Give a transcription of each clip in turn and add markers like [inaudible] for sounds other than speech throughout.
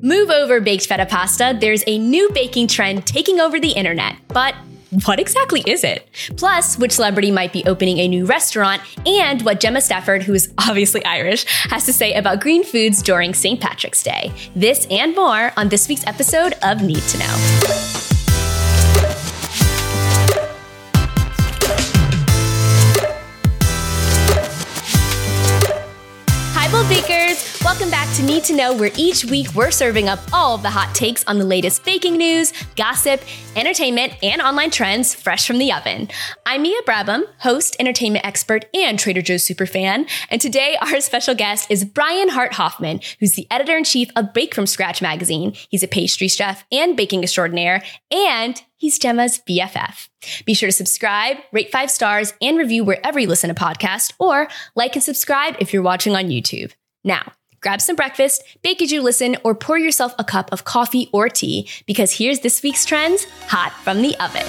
Move over baked feta pasta. There's a new baking trend taking over the internet, but what exactly is it? Plus, which celebrity might be opening a new restaurant, and what Gemma Stafford, who is [laughs] obviously Irish, has to say about green foods during St. Patrick's Day. This and more on this week's episode of Need to Know. To Need to Know, where each week we're serving up all of the hot takes on the latest baking news, gossip, entertainment, and online trends fresh from the oven. I'm Mia Brabham, host, entertainment expert, and Trader Joe's superfan. And today our special guest is Brian Hart Hoffman, who's the editor in chief of Bake From Scratch magazine. He's a pastry chef and baking extraordinaire, and he's Gemma's BFF. Be sure to subscribe, rate five stars, and review wherever you listen to podcasts, or like and subscribe if you're watching on YouTube. Now, grab some breakfast, bake as you listen, or pour yourself a cup of coffee or tea because here's this week's trends hot from the oven.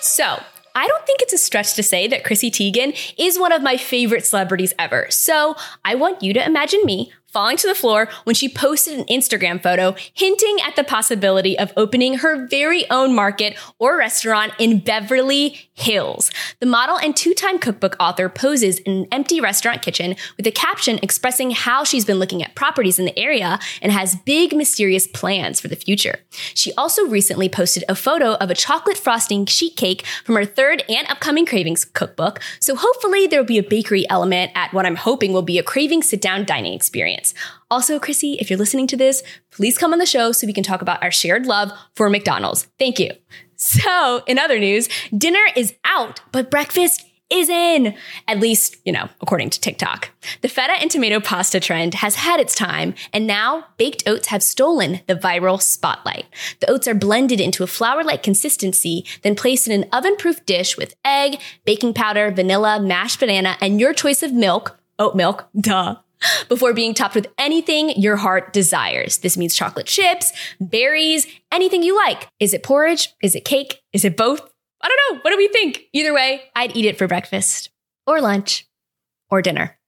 So, I don't think it's a stretch to say that Chrissy Teigen is one of my favorite celebrities ever. So I want you to imagine me falling to the floor when she posted an Instagram photo hinting at the possibility of opening her very own market or restaurant in Beverly Hills. The model and two-time cookbook author poses in an empty restaurant kitchen with a caption expressing how she's been looking at properties in the area and has big mysterious plans for the future. She also recently posted a photo of a chocolate frosting sheet cake from her third and upcoming Cravings cookbook, so hopefully there will be a bakery element at what I'm hoping will be a Craving sit-down dining experience. Also, Chrissy, if you're listening to this, please come on the show so we can talk about our shared love for McDonald's. Thank you. So, in other news, dinner is out, but breakfast is in, at least, you know, according to TikTok. The feta and tomato pasta trend has had its time, and now baked oats have stolen the viral spotlight. The oats are blended into a flour like consistency, then placed in an oven proof dish with egg, baking powder, vanilla, mashed banana, and your choice of milk, oat milk, duh, before being topped with anything your heart desires. This means chocolate chips, berries, anything you like. Is it porridge? Is it cake? Is it both? I don't know. What do we think? Either way, I'd eat it for breakfast or lunch or dinner.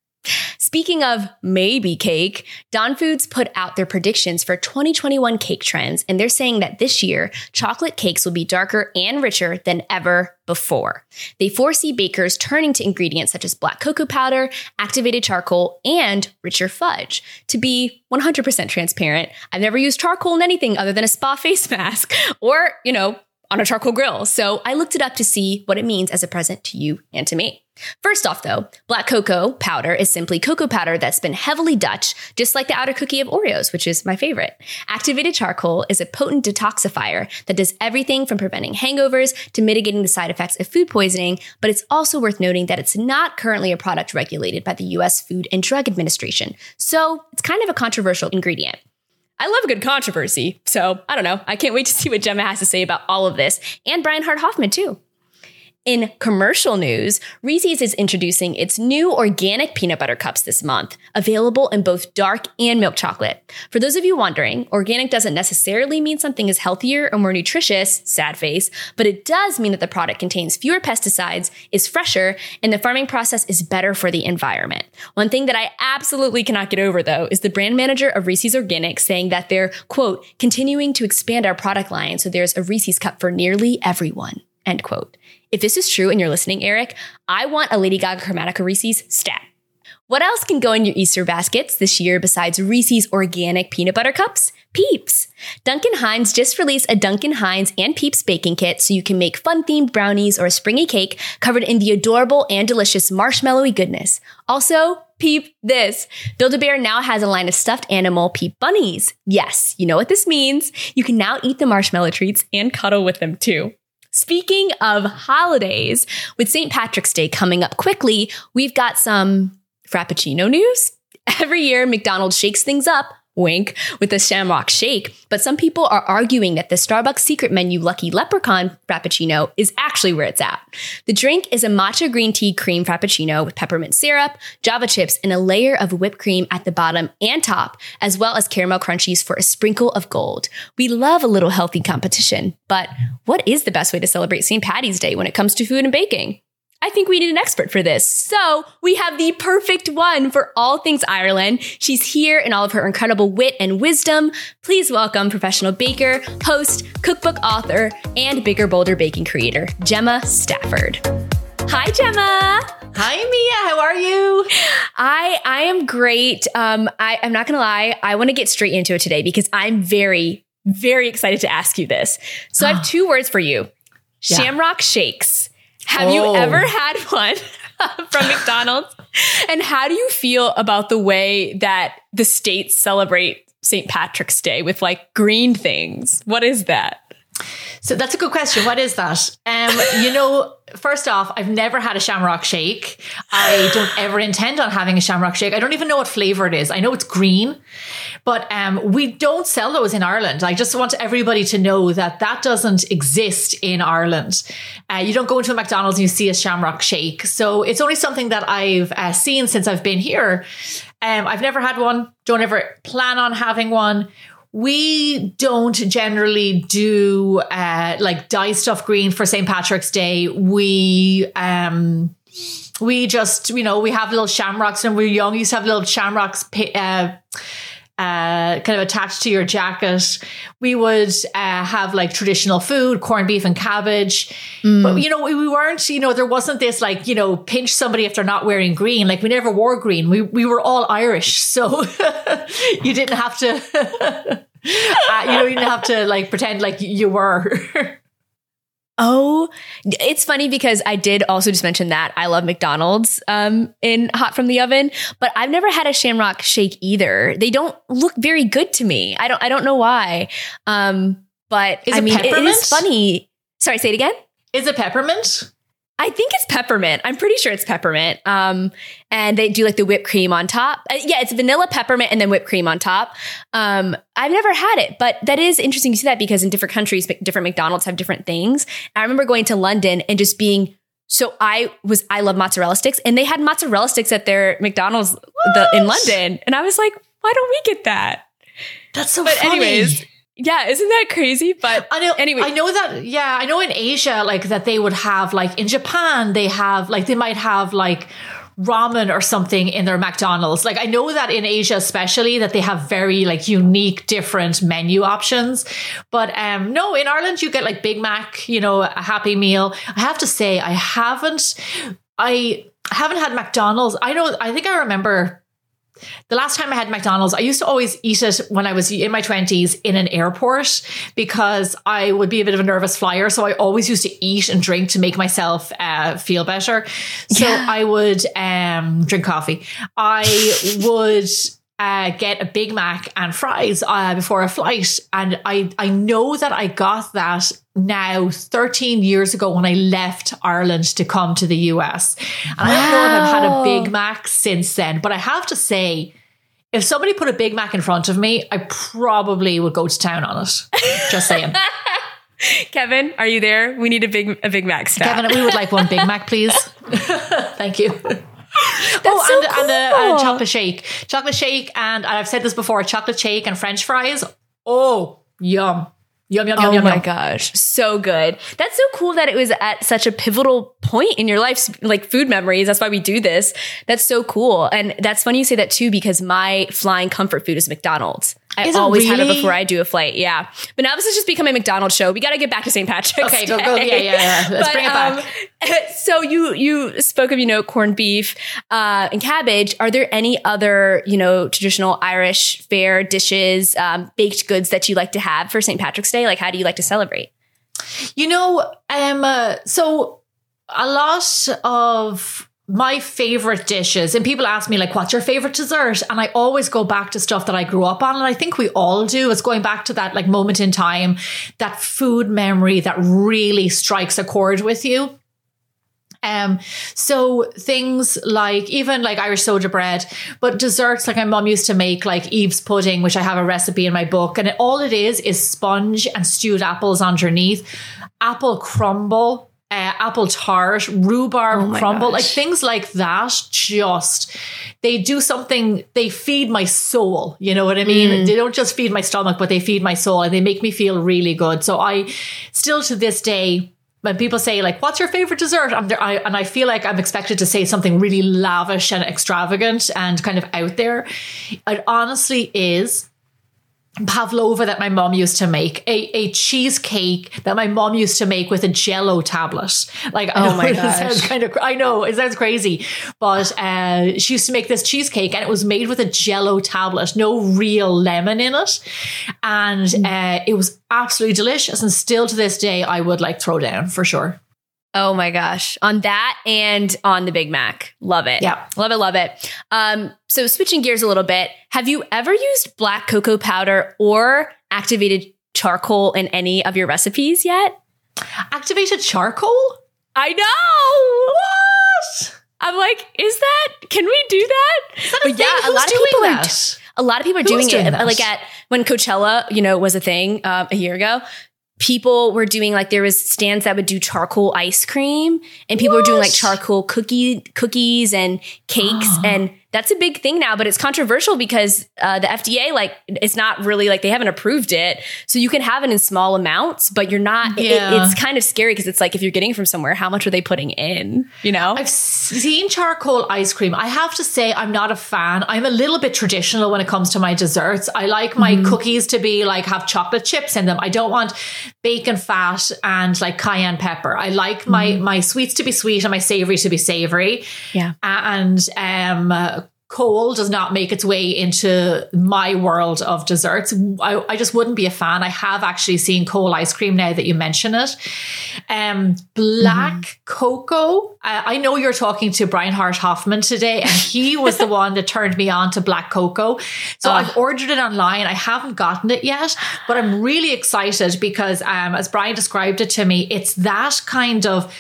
Speaking of maybe cake, Dawn Foods put out their predictions for 2021 cake trends, and they're saying that this year, chocolate cakes will be darker and richer than ever before. They foresee bakers turning to ingredients such as black cocoa powder, activated charcoal, and richer fudge. To be 100% transparent, I've never used charcoal in anything other than a spa face [laughs] mask or, you know, on a charcoal grill. So I looked it up to see what it means as a present to you and to me. First off, though, black cocoa powder is simply cocoa powder that's been heavily Dutch, just like the outer cookie of Oreos, which is my favorite. Activated charcoal is a potent detoxifier that does everything from preventing hangovers to mitigating the side effects of food poisoning, but it's also worth noting that it's not currently a product regulated by the US Food and Drug Administration. So it's kind of a controversial ingredient. I love a good controversy. So I don't know. I can't wait to see what Gemma has to say about all of this and Brian Hart Hoffman too. In commercial news, Reese's is introducing its new organic peanut butter cups this month, available in both dark and milk chocolate. For those of you wondering, organic doesn't necessarily mean something is healthier or more nutritious, sad face, but it does mean that the product contains fewer pesticides, is fresher, and the farming process is better for the environment. One thing that I absolutely cannot get over though is the brand manager of Reese's Organic saying that they're, quote, continuing to expand our product line so there's a Reese's cup for nearly everyone, end quote. If this is true and you're listening, Eric, I want a Lady Gaga Chromatica Reese's stat. What else can go in your Easter baskets this year besides Reese's organic peanut butter cups? Peeps. Duncan Hines just released a Duncan Hines and Peeps baking kit so you can make fun themed brownies or a springy cake covered in the adorable and delicious marshmallowy goodness. Also, peep this. Build-A-Bear now has a line of stuffed animal peep bunnies. Yes, you know what this means. You can now eat the marshmallow treats and cuddle with them too. Speaking of holidays, with St. Patrick's Day coming up quickly, we've got some Frappuccino news. [laughs] Every year, McDonald's shakes things up wink, with the Shamrock Shake, but some people are arguing that the Starbucks secret menu Lucky Leprechaun Frappuccino is actually where it's at. The drink is a matcha green tea cream Frappuccino with peppermint syrup, java chips, and a layer of whipped cream at the bottom and top, as well as caramel crunchies for a sprinkle of gold. We love a little healthy competition, but what is the best way to celebrate St. Patty's Day when it comes to food and baking? I think we need an expert for this. So we have the perfect one for all things Ireland. She's here in all of her incredible wit and wisdom. Please welcome professional baker, host, cookbook author, and Bigger Bolder baking creator, Gemma Stafford. Hi, Gemma. Hi, Mia. How are you? I I am great. Um, I, I'm not gonna lie. I want to get straight into it today because I'm very, very excited to ask you this. So I have two words for you: Yeah. Shamrock shakes. Have Oh. you ever had [laughs] one from McDonald's? And how do you feel about the way that the states celebrate St. Patrick's Day with like green things? What is that? So that's a good question. What is that? Um, you know, first off, I've never had a shamrock shake. I don't ever intend on having a shamrock shake. I don't even know what flavor it is. I know it's green, but um, we don't sell those in Ireland. I just want everybody to know that that doesn't exist in Ireland. Uh, you don't go into a McDonald's and you see a shamrock shake. So it's only something that I've uh, seen since I've been here. Um, I've never had one. Don't ever plan on having one. We don't generally do uh, like dye stuff green for St. Patrick's Day. We um, we just you know we have little shamrocks and we're young. We used to have little shamrocks uh, uh, kind of attached to your jacket. We would uh, have like traditional food, corned beef and cabbage. But, you know, we, we weren't, you know, there wasn't this like, you know, pinch somebody if they're not wearing green. Like we never wore green. We, we were all Irish. [laughs] So [laughs] you didn't have to, [laughs] uh, you know, you didn't have to like pretend like you were. Oh, it's funny because I did also just mention that I love McDonald's um, in hot from the oven, but I've never had a Shamrock Shake either. They don't look very good to me. I don't. I don't know why. Um, but Is I it mean, it peppermint? is funny. Sorry, say it again. Is it peppermint? I think it's peppermint. I'm pretty sure it's peppermint. Um, and they do like the whipped cream on top. Uh, yeah, it's vanilla peppermint and then whipped cream on top. Um, I've never had it, but that is interesting to see that because in different countries, different McDonald's have different things. I remember going to London and just being so I was I love mozzarella sticks and they had mozzarella sticks at their McDonald's the, in London, and I was like, why don't we get that? That's so But funny. anyways, yeah, isn't that crazy? But I know. Anyway. I know that. Yeah, I know in Asia, like that they would have like in Japan, they have like they might have like ramen or something in their McDonald's. Like I know that in Asia, especially that they have very like unique, different menu options. But um, no, in Ireland you get like Big Mac, you know, a Happy Meal. I have to say, I haven't. I haven't had McDonald's. I know. I think I remember the last time I had McDonald's, I used to always eat it when I was in my 20s in an airport because I would be a bit of a nervous flyer. So I always used to eat and drink to make myself uh, feel better. So Yeah. I would um, drink coffee. I would. Uh, get a Big Mac and fries uh, before a flight, and I I know that I got that now 13 years ago when I left Ireland to come to the US, and I don't know if I've had a Big Mac since then. But I have to say, if somebody put a Big Mac in front of me, I probably would go to town on it. Just saying. [laughs] Kevin, are you there? We need a big a Big Mac stack. Kevin, we would like one Big Mac, please. [laughs] Thank you. [laughs] oh, so and, uh, and, a, and a chocolate shake. Chocolate shake, and I've said this before chocolate shake and French fries. Oh, yum. Yum, yum, yum, oh yum, my yum. gosh, so good. That's so cool that it was at such a pivotal point in your life, like food memories. That's why we do this. That's so cool. And that's funny you say that too, because my flying comfort food is McDonald's. I Is always have it before I do a flight. Yeah. But now this is just becoming a McDonald's show. We got to get back to St. Patrick's. Okay, go, Day. go. Yeah, yeah, yeah. [laughs] Let's bring it back. um, [laughs] so you you spoke of you know corned beef uh, and cabbage. Are there any other you know traditional Irish fare dishes, um, baked goods that you like to have for St. Patrick's Day? Like, how do you like to celebrate? You know, um, uh, so a lot of my favorite dishes, and people ask me like, "What's your favorite dessert?" And I always go back to stuff that I grew up on, and I think we all do. It's going back to that like moment in time, that food memory that really strikes a chord with you. Um, so things like even like Irish soda bread, but desserts like my mom used to make like Eve's pudding, which I have a recipe in my book, and it, all it is is sponge and stewed apples underneath, apple crumble, uh, apple tart, rhubarb Oh crumble, like things like that. Just they do something. They feed my soul. You know what I mean? Mm. They don't just feed my stomach, but they feed my soul, and they make me feel really good. So I still to this day when people say like, "What's your favorite dessert?" I'm there, I, and I feel like I'm expected to say something really lavish and extravagant and kind of out there. It honestly is pavlova that my mom used to make, a, a cheesecake that my mom used to make with a jello tablet. Like, Oh my [laughs] gosh. sounds kind of, I know it sounds crazy, but uh, she used to make this cheesecake and it was made with a jello tablet, no real lemon in it. And Mm. uh, it was absolutely delicious. And still to this day, I would like throw down for sure. Oh my gosh. On that and on the Big Mac. Love it. Yeah. Love it, love it. Um, so switching gears a little bit, have you ever used black cocoa powder or activated charcoal in any of your recipes yet? Activated charcoal? I know. What? I'm like, is that can we do that? But But yeah, a Who's lot of people are that? a lot of people are doing, it that? like at when coachella you know was a thing um, a year ago people were doing like there was stands that would do charcoal ice cream and people were doing like charcoal cookie cookies and cakes [gasps] and that's a big thing now but it's controversial because uh, the fda like it's not really like they haven't approved it so you can have it in small amounts but you're not it- it's kind of scary because it's like if you're getting it from somewhere how much are they putting in you know I've seen charcoal ice cream. I have to say, I'm not a fan. I'm a little bit traditional when it comes to my desserts. I like my cookies to be like have chocolate chips in them. I don't want bacon fat and like cayenne pepper. I like my my sweets to be sweet and my savory to be savory. yeah And um, coal does not make its way into my world of desserts. I, I just wouldn't be a fan. I have actually seen coal ice cream now that you mention it. Um, black cocoa. I, I know you're talking to Brian Hart Hoffman today, and he was the [laughs] one that turned me on to black cocoa. So Ugh. I've ordered it online. I haven't gotten it yet, but I'm really excited because, um, as Brian described it to me, it's that kind of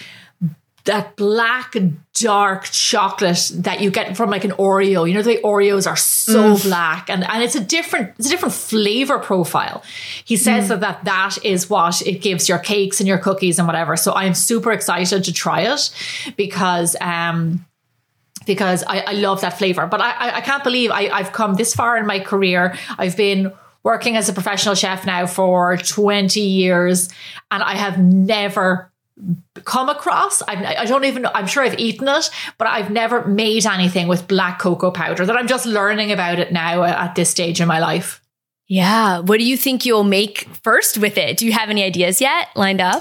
that black dark chocolate that you get from like an Oreo. You know the way Oreos are so black and, and it's a different it's a different flavor profile. He says that, that that is what it gives your cakes and your cookies and whatever. So I'm super excited to try it because um because I, I love that flavor. But I, I, I can't believe I, I've come this far in my career. I've been working as a professional chef now for 20 years and I have never come across. I've, I don't even know. I'm sure I've eaten it, but I've never made anything with black cocoa powder that I'm just learning about it now at this stage in my life. Yeah. What do you think you'll make first with it? Do you have any ideas yet lined up?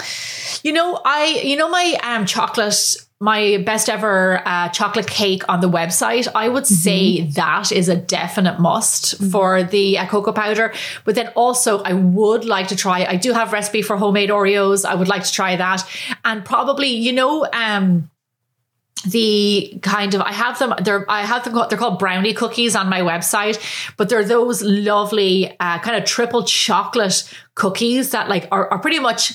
You know, I, you know, my um, chocolate, my best ever uh, chocolate cake on the website, I would say that is a definite must for the uh, cocoa powder. But then also, I would like to try, I do have recipe for homemade Oreos. I would like to try that. And probably, you know, um, the kind of I have them they're I have them they're called brownie cookies on my website but they're those lovely uh, kind of triple chocolate cookies that like are, are pretty much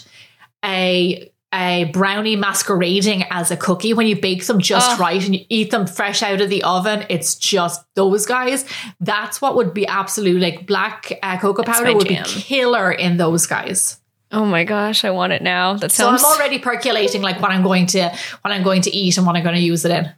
a a brownie masquerading as a cookie when you bake them just Oh. right and you eat them fresh out of the oven it's just those guys that's what would be absolute like black uh, cocoa That's powder would jam. be killer in those guys Oh my gosh, I want it now. That sounds. so I'm already percolating like what I'm going to what I'm going to eat and what I'm going to use it in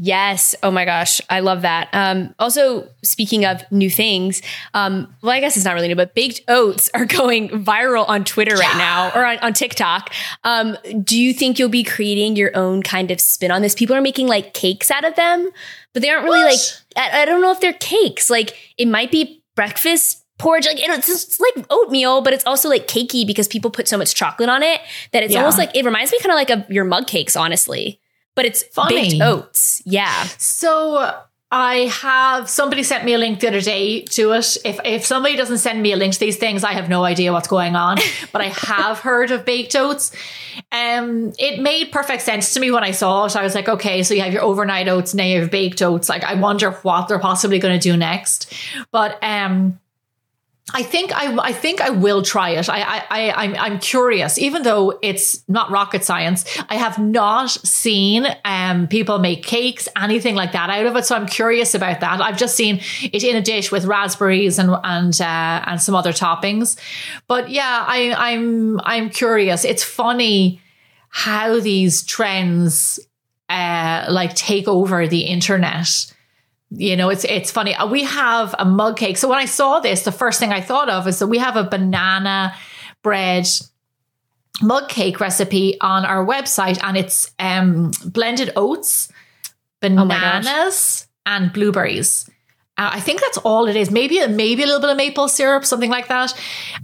Yes. Oh my gosh. I love that. Um, also, speaking of new things, um, well, I guess it's not really new, but baked oats are [laughs] going viral on Twitter right now or on, on TikTok. Um, do you think you'll be creating your own kind of spin on this? People are making like cakes out of them, but they aren't really What? like, I, I don't know if they're cakes. Like it might be breakfast porridge. Like it- it's, it's like oatmeal, but it's also like cakey because people put so much chocolate on it that it's Yeah. almost like, it reminds me kind of like of your mug cakes, honestly. But it's Funny. baked oats. Yeah. So I have somebody sent me a link the other day to it. If if somebody doesn't send me a link to these things, I have no idea what's going on. [laughs] but I have heard of baked oats. Um, it made perfect sense to me when I saw it. I was like, okay, so you have your overnight oats, now you have baked oats. Like, I wonder what they're possibly going to do next. But um, I think I, I think I will try it. I, I, I I'm, I'm curious, even though it's not rocket science. I have not seen um, people make cakes, anything like that out of it. So I'm curious about that. I've just seen it in a dish with raspberries and and uh, and some other toppings. But yeah, I, I'm I'm curious. It's funny how these trends uh, like take over the internet you know it's it's funny Uh, we have a mug cake so when i saw this the first thing i thought of is that we have a banana bread mug cake recipe on our website, and it's um, blended oats, bananas, and blueberries. Uh, I think that's all it is. Maybe maybe a little bit of maple syrup, something like that.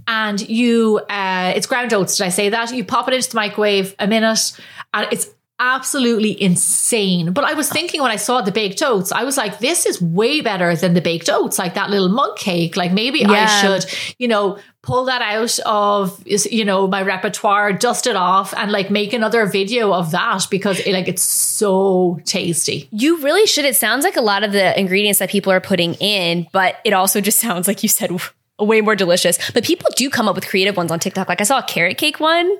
And you, uh, it's ground oats. Did I say that? You pop it into the microwave a minute, and it's absolutely insane. But I was thinking when I saw the baked oats, I was like, this is way better than the baked oats, like that little mug cake. Like maybe yeah. I should, you know, pull that out of you know my repertoire dust it off and like make another video of that because it, like it's so tasty you really should it sounds like a lot of the ingredients that people are putting in but it also just [laughs] sounds like you said way more delicious but people do come up with creative ones on tiktok like i saw a carrot cake one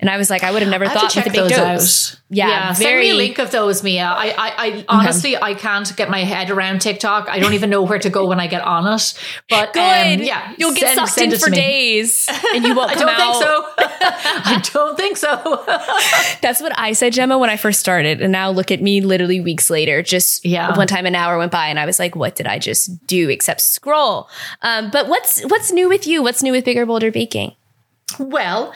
and I was like, I would have never I thought to check those out. Yeah, yeah very, send me a link of those, Mia. I, I, I honestly, okay. I can't get my head around TikTok. I don't even know where to go when I get on it. But good, um, yeah, you'll get send, sucked send in for days, [laughs] and you won't. I don't think so. [laughs] [laughs] I don't think so. That's what I said, Gemma, when I first started, and now look at me, literally weeks later. Just yeah. one time, an hour went by, and I was like, "What did I just do?" Except scroll. Um, but what's what's new with you? What's new with Bigger Bolder Baking? Well,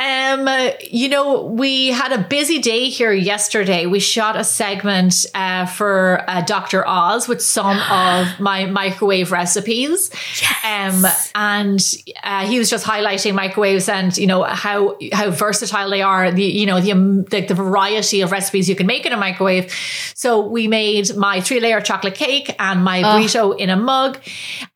um, you know, we had a busy day here yesterday. We shot a segment uh, for uh, Dr. Oz with some [gasps] of my microwave recipes. Yes. Um, and uh, he was just highlighting microwaves and, you know, how how versatile they are, the, you know, the, um, the, the variety of recipes you can make in a microwave. So we made my three layer chocolate cake and my oh. burrito in a mug.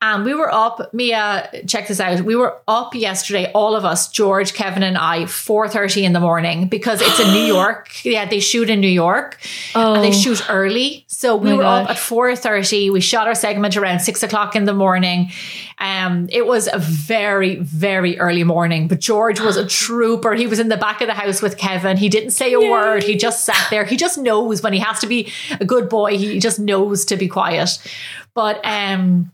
And we were up, Mia, check this out. We were up yesterday, all of us us, George, Kevin, and I, 4.30 in the morning because it's in New [gasps] York. Yeah, they shoot in New York oh. and they oh. shoot early. So we were God. up at 4.30. We shot our segment around 6 o'clock in the morning. Um, it was a very, very early morning, but George was a [gasps] trooper. He was in the back of the house with Kevin. He didn't say a Yay. word. He just sat there. He just knows when he has to be a good boy. He just knows to be quiet. But um,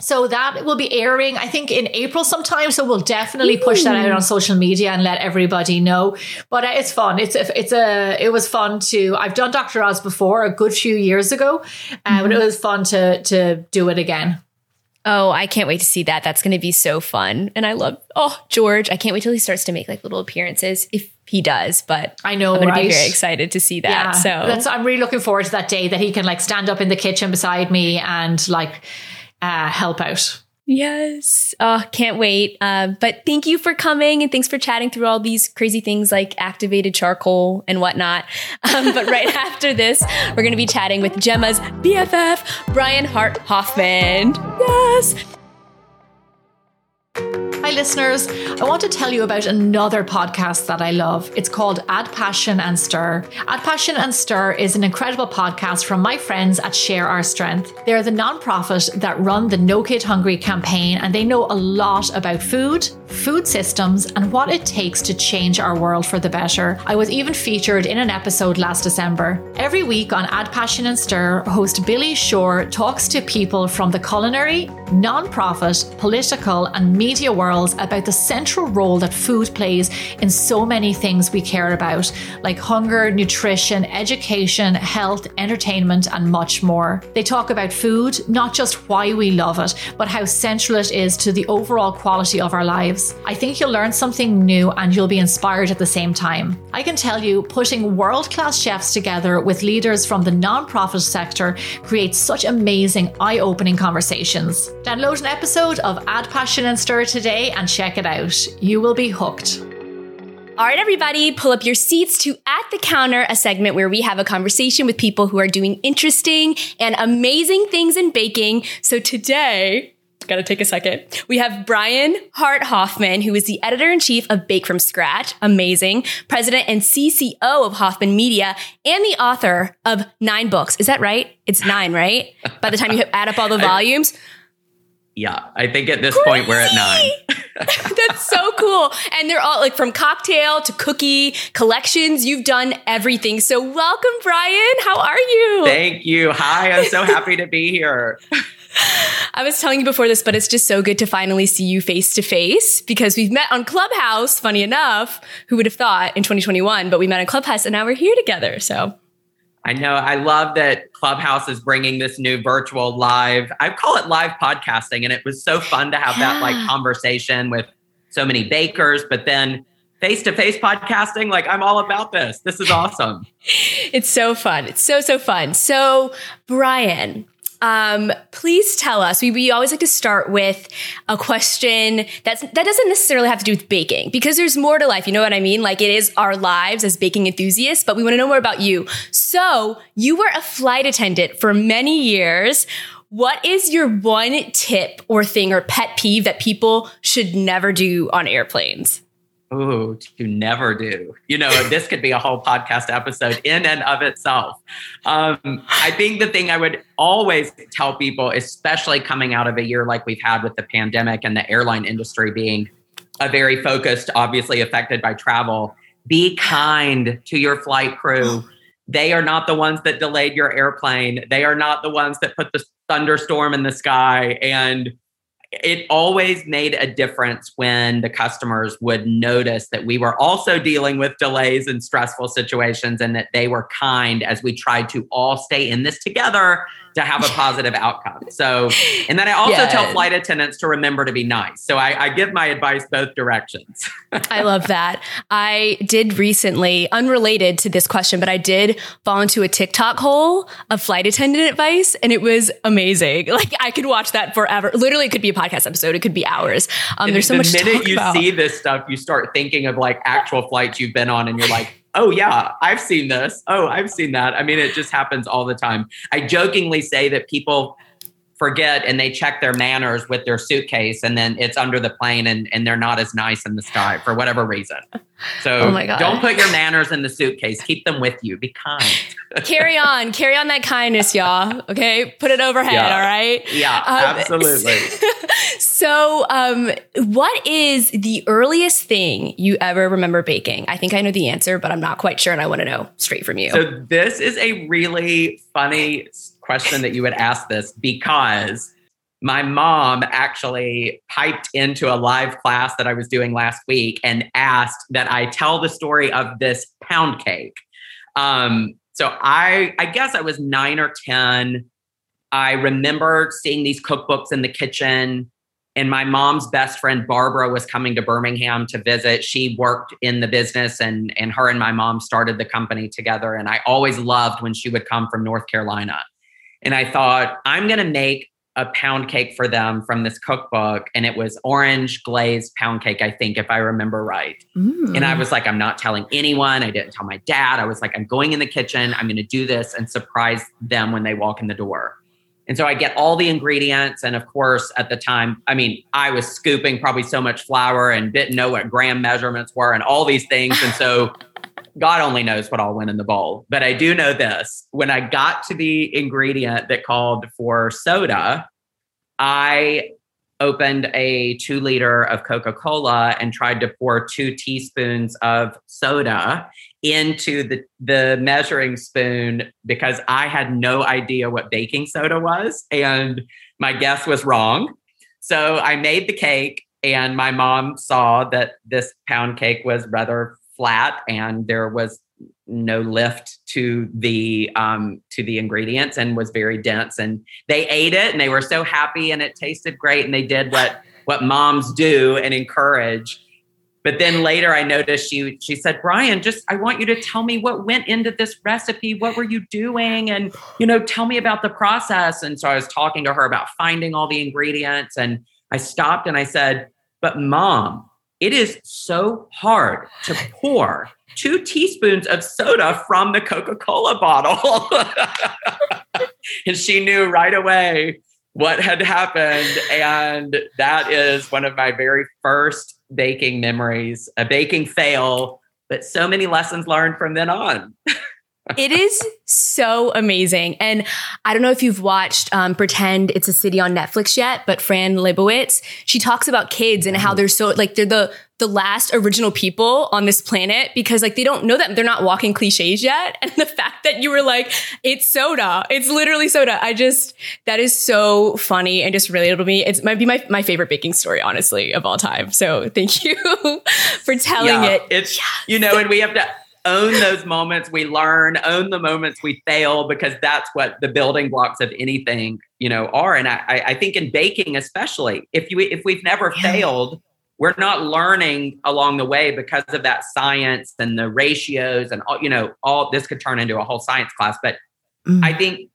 so that will be airing, I think, in April sometime. So we'll definitely push that out on social media and let everybody know. But uh, it's fun. It's a, it's a it was fun to. I've done Dr. Oz before a good few years ago, uh, mm-hmm. but it was fun to to do it again. Oh, I can't wait to see that. That's going to be so fun. And I love, oh, George. I can't wait till he starts to make like little appearances if he does. But I know, I'm going right? to be very excited to see that. Yeah, so that's, I'm really looking forward to that day that he can like stand up in the kitchen beside me and like uh, help out. Yes. Oh, can't wait. Uh, but thank you for coming and thanks for chatting through all these crazy things like activated charcoal and whatnot. Um, but right [laughs] after this, we're going to be chatting with Gemma's BFF, Brian Hart Hoffman. Yes. Hi, listeners. I want to tell you about another podcast that I love. It's called Add Passion and Stir. Add Passion and Stir is an incredible podcast from my friends at Share Our Strength. They're the nonprofit that run the No Kid Hungry campaign, and they know a lot about food, food systems, and what it takes to change our world for the better. I was even featured in an episode last December. Every week on Add Passion and Stir, host Billy Shore talks to people from the culinary, nonprofit, political, and media world world about the central role that food plays in so many things we care about, like hunger, nutrition, education, health, entertainment, and much more. They talk about food, not just why we love it, but how central it is to the overall quality of our lives. I think you'll learn something new and you'll be inspired at the same time. I can tell you, putting world class chefs together with leaders from the non-profit sector creates such amazing, eye opening conversations. Download an episode of Add Passion and Stir today and check it out. You will be hooked. All right, everybody, pull up your seats to At the Counter, a segment where we have a conversation with people who are doing interesting and amazing things in baking. So today, gotta take a second. We have Brian Hart Hoffman, who is the editor in chief of Bake from Scratch, amazing, president and CCO of Hoffman Media, and the author of nine books. Is that right? It's nine, right? By the time you [laughs] add up all the volumes yeah, I think at this Crazy. point we're at nine. [laughs] That's so cool. And they're all like from cocktail to cookie collections. You've done everything. So welcome, Brian. How are you? Thank you. Hi, I'm so [laughs] happy to be here. I was telling you before this, but it's just so good to finally see you face to face because we've met on Clubhouse, funny enough. Who would have thought in 2021, but we met on Clubhouse and now we're here together. So I know. I love that Clubhouse is bringing this new virtual live. I call it live podcasting, and it was so fun to have yeah. that like conversation with so many bakers. But then face to face podcasting. Like, I'm all about this. This is awesome. [laughs] it's so fun. It's so, so fun. So, Brian, um, please tell us. We, we always like to start with a question that's that doesn't necessarily have to do with baking because there's more to life. You know what I mean? Like it is our lives as baking enthusiasts, but we want to know more about you. So you were a flight attendant for many years. What is your one tip or thing or pet peeve that people should never do on airplanes? Ooh, to never do. You know, this could be a whole podcast episode in and of itself. Um, I think the thing I would always tell people, especially coming out of a year like we've had with the pandemic and the airline industry being a very focused, obviously affected by travel, be kind to your flight crew. They are not the ones that delayed your airplane. They are not the ones that put the thunderstorm in the sky. And it always made a difference when the customers would notice that we were also dealing with delays and stressful situations and that they were kind as we tried to all stay in this together to have a positive outcome. So, and then I also yeah. tell flight attendants to remember to be nice. So I, I give my advice both directions. [laughs] I love that. I did recently, unrelated to this question, but I did fall into a TikTok hole of flight attendant advice and it was amazing. [laughs] Like I could watch that forever. Literally, it could be a podcast episode. It could be hours. Um, there's so the much. The minute you about. see this stuff, you start thinking of like actual flights you've been on, and you're like, oh yeah, I've seen this. Oh, I've seen that. I mean, it just happens all the time. I jokingly say that people forget and they check their manners with their suitcase and then it's under the plane and, and they're not as nice in the sky for whatever reason. So oh don't put your manners in the suitcase. Keep them with you. Be kind. [laughs] carry on. Carry on that kindness, y'all. Okay. Put it overhead. Yeah. All right. Yeah, um, [laughs] absolutely. so, um, what is the earliest thing you ever remember baking? I think I know the answer, but I'm not quite sure and I want to know straight from you. So this is a really funny question that you would ask this because my mom actually piped into a live class that I was doing last week and asked that I tell the story of this pound cake. Um, so I, I guess I was nine or 10. I remember seeing these cookbooks in the kitchen, and my mom's best friend Barbara was coming to Birmingham to visit. She worked in the business, and and her and my mom started the company together. And I always loved when she would come from North Carolina. And I thought, I'm going to make a pound cake for them from this cookbook. And it was orange glazed pound cake, I think, if I remember right. Mm. And I was like, I'm not telling anyone. I didn't tell my dad. I was like, I'm going in the kitchen. I'm going to do this and surprise them when they walk in the door. And so I get all the ingredients. And of course, at the time, I mean, I was scooping probably so much flour and didn't know what gram measurements were and all these things. And so [laughs] God only knows what all went in the bowl. But I do know this when I got to the ingredient that called for soda, I opened a two liter of Coca Cola and tried to pour two teaspoons of soda into the, the measuring spoon because I had no idea what baking soda was. And my guess was wrong. So I made the cake, and my mom saw that this pound cake was rather flat and there was no lift to the um, to the ingredients and was very dense. And they ate it and they were so happy and it tasted great and they did what what moms do and encourage. But then later i noticed she she said brian just i want you to tell me what went into this recipe. What were you doing? And you know tell me about the process. And so i was talking to her about finding all the ingredients and i stopped and i said but mom it is so hard to pour two teaspoons of soda from the Coca Cola bottle. [laughs] and she knew right away what had happened. And that is one of my very first baking memories, a baking fail, but so many lessons learned from then on. [laughs] it is so amazing. And I don't know if you've watched um, Pretend It's a City on Netflix yet, but Fran Lebowitz, she talks about kids and how they're so like they're the the last original people on this planet because like they don't know that they're not walking cliches yet. [laughs] And the fact that you were like, it's soda, it's literally soda. I just that is so funny and just relatable to me. It might be my, my favorite baking story, honestly, of all time. So thank [laughs] you for telling yeah, it. It's yes. you know, and we have to own those moments we learn, own the moments we fail, because that's what the building blocks of anything, you know, are. And I, I think in baking, especially, if you if we've never yeah. failed, we're not learning along the way because of that science and the ratios and all, you know, all this could turn into a whole science class. But mm. I think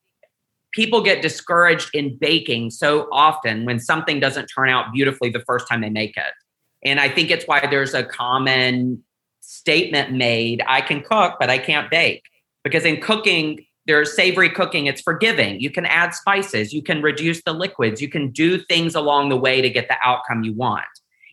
people get discouraged in baking so often when something doesn't turn out beautifully the first time they make it. And I think it's why there's a common statement made I can cook, but I can't bake. Because in cooking, there's savory cooking, it's forgiving. You can add spices, you can reduce the liquids, you can do things along the way to get the outcome you want.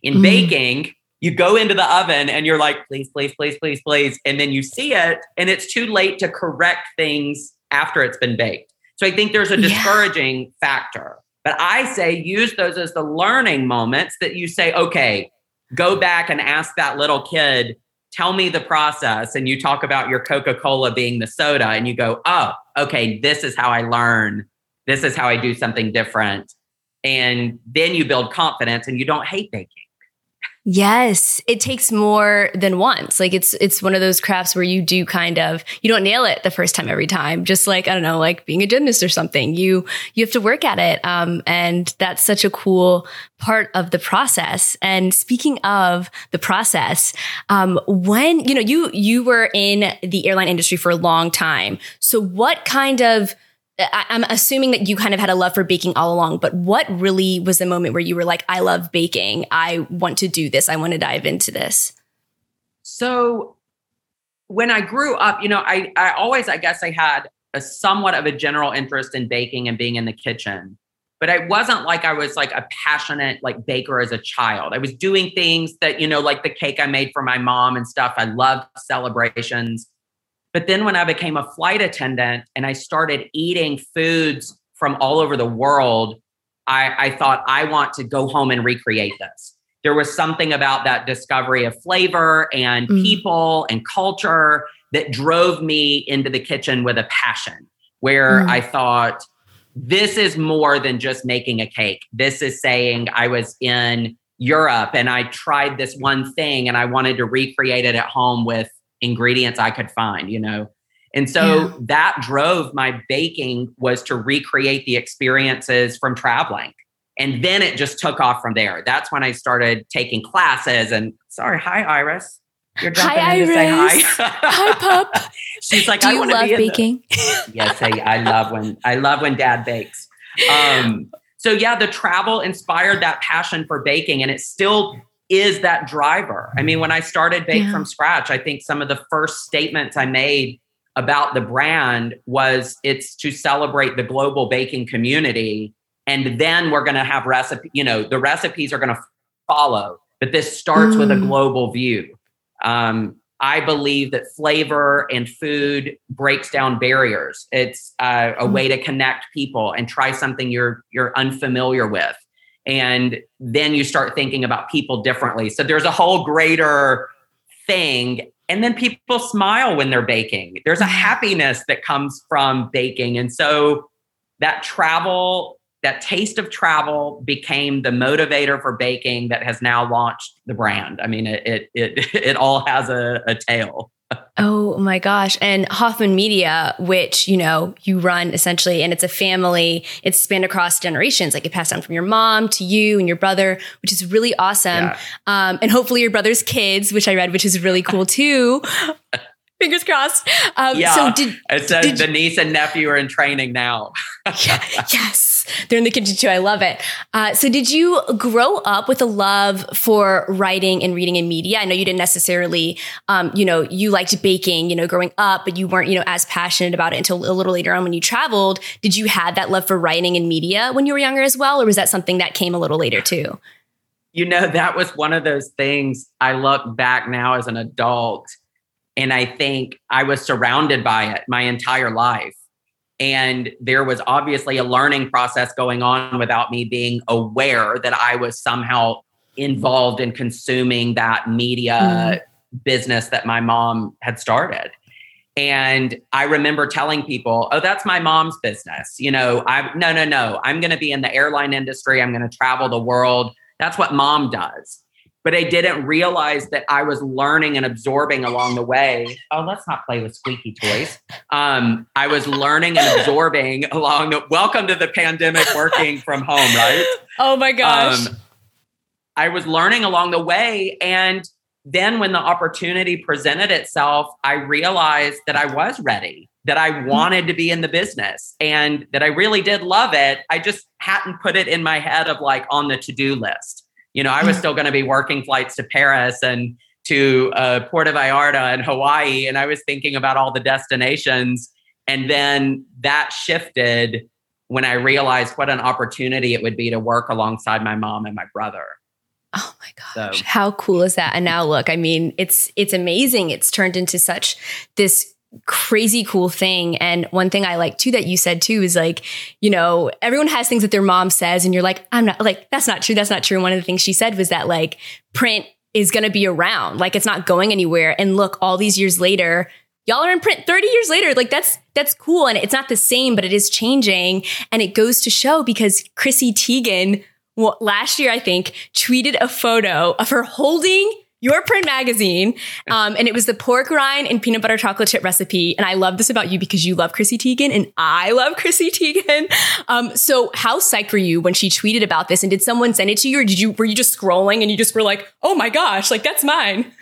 In mm. baking, you go into the oven and you're like, please, please, please, please, please. And then you see it, and it's too late to correct things after it's been baked. So I think there's a discouraging yeah. factor. But I say use those as the learning moments that you say, okay, go back and ask that little kid, tell me the process. And you talk about your Coca Cola being the soda, and you go, oh, okay, this is how I learn. This is how I do something different. And then you build confidence and you don't hate baking. Yes, it takes more than once. Like it's it's one of those crafts where you do kind of you don't nail it the first time every time. Just like I don't know, like being a gymnast or something. You you have to work at it, um, and that's such a cool part of the process. And speaking of the process, um, when you know you you were in the airline industry for a long time, so what kind of I, am assuming that you kind of had a love for baking all along, but what really was the moment where you were like, I love baking. I want to do this. I want to dive into this. So when I grew up, you know, I, I always, I guess I had a somewhat of a general interest in baking and being in the kitchen, but it wasn't like I was like a passionate like baker as a child. I was doing things that, you know, like the cake I made for my mom and stuff. I loved celebrations but then when I became a flight attendant and I started eating foods from all over the world, I, I thought, I want to go home and recreate this. There was something about that discovery of flavor and mm. people and culture that drove me into the kitchen with a passion where mm. I thought, this is more than just making a cake. This is saying I was in Europe and I tried this one thing and I wanted to recreate it at home with ingredients I could find, you know. And so yeah. that drove my baking was to recreate the experiences from traveling. And then it just took off from there. That's when I started taking classes and sorry, hi Iris. You're jumping hi, in to say hi. hi, [laughs] pup. She's like, Do I you love baking? The- [laughs] yes, I, I love when I love when dad bakes. Um, so yeah, the travel inspired that passion for baking, and it still is that driver. I mean, when I started Bake yeah. from Scratch, I think some of the first statements I made about the brand was it's to celebrate the global baking community. And then we're going to have recipe, you know, the recipes are going to follow, but this starts mm. with a mm. global view. Um, I believe that flavor and food breaks down barriers. It's uh, a mm. way to connect people and try something you're you're unfamiliar with and then you start thinking about people differently. So there's a whole greater thing. And then people smile when they're baking. There's a mm-hmm. happiness that comes from baking. And so that travel that taste of travel became the motivator for baking that has now launched the brand. I mean it it it, [laughs] it all has a, a tail Oh my gosh. And Hoffman Media, which, you know, you run essentially, and it's a family, it's spanned across generations. Like it passed down from your mom to you and your brother, which is really awesome. Yeah. Um, and hopefully your brother's kids, which I read, which is really cool [laughs] too. Fingers crossed. Um, yeah. So did, it says did the niece and nephew are in training now. yeah, [laughs] yes. They're in the kitchen too. I love it. Uh, so did you grow up with a love for writing and reading and media? I know you didn't necessarily, um, you know, you liked baking, you know, growing up, but you weren't, you know, as passionate about it until a little later on when you traveled. Did you have that love for writing and media when you were younger as well? Or was that something that came a little later too? You know, that was one of those things I look back now as an adult and I think I was surrounded by it my entire life. And there was obviously a learning process going on without me being aware that I was somehow involved in consuming that media mm. business that my mom had started. And I remember telling people, "Oh, that's my mom's business." You know, I no, no, no. I'm going to be in the airline industry. I'm going to travel the world. That's what mom does but I didn't realize that I was learning and absorbing along the way. Oh, let's not play with squeaky toys. Um, I was learning and absorbing [laughs] along the welcome to the pandemic working from home, right? Oh my gosh. Um, I was learning along the way. And then when the opportunity presented itself, I realized that I was ready, that I mm-hmm. wanted to be in the business and that I really did love it. I just hadn't put it in my head of like on the to do list. You know, I was still going to be working flights to Paris and to uh, Puerto Vallarta and Hawaii. And I was thinking about all the destinations. And then that shifted when I realized what an opportunity it would be to work alongside my mom and my brother. Oh my gosh. So. How cool is that? And now look, I mean, it's it's amazing. It's turned into such this crazy cool thing. And one thing I like too that you said too is like, you know, everyone has things that their mom says and you're like, I'm not like that's not true. That's not true. And one of the things she said was that like print is going to be around. Like it's not going anywhere. And look, all these years later, y'all are in print 30 years later. Like that's, that's cool. And it's not the same, but it is changing. And it goes to show because Chrissy Teigen, well, last year, I think, tweeted a photo of her holding your print magazine. Um, and it was the pork rind and peanut butter chocolate chip recipe. And I love this about you because you love Chrissy Teigen and I love Chrissy Teigen. Um, so how psyched were you when she tweeted about this? And did someone send it to you or did you, were you just scrolling and you just were like, oh my gosh, like that's mine?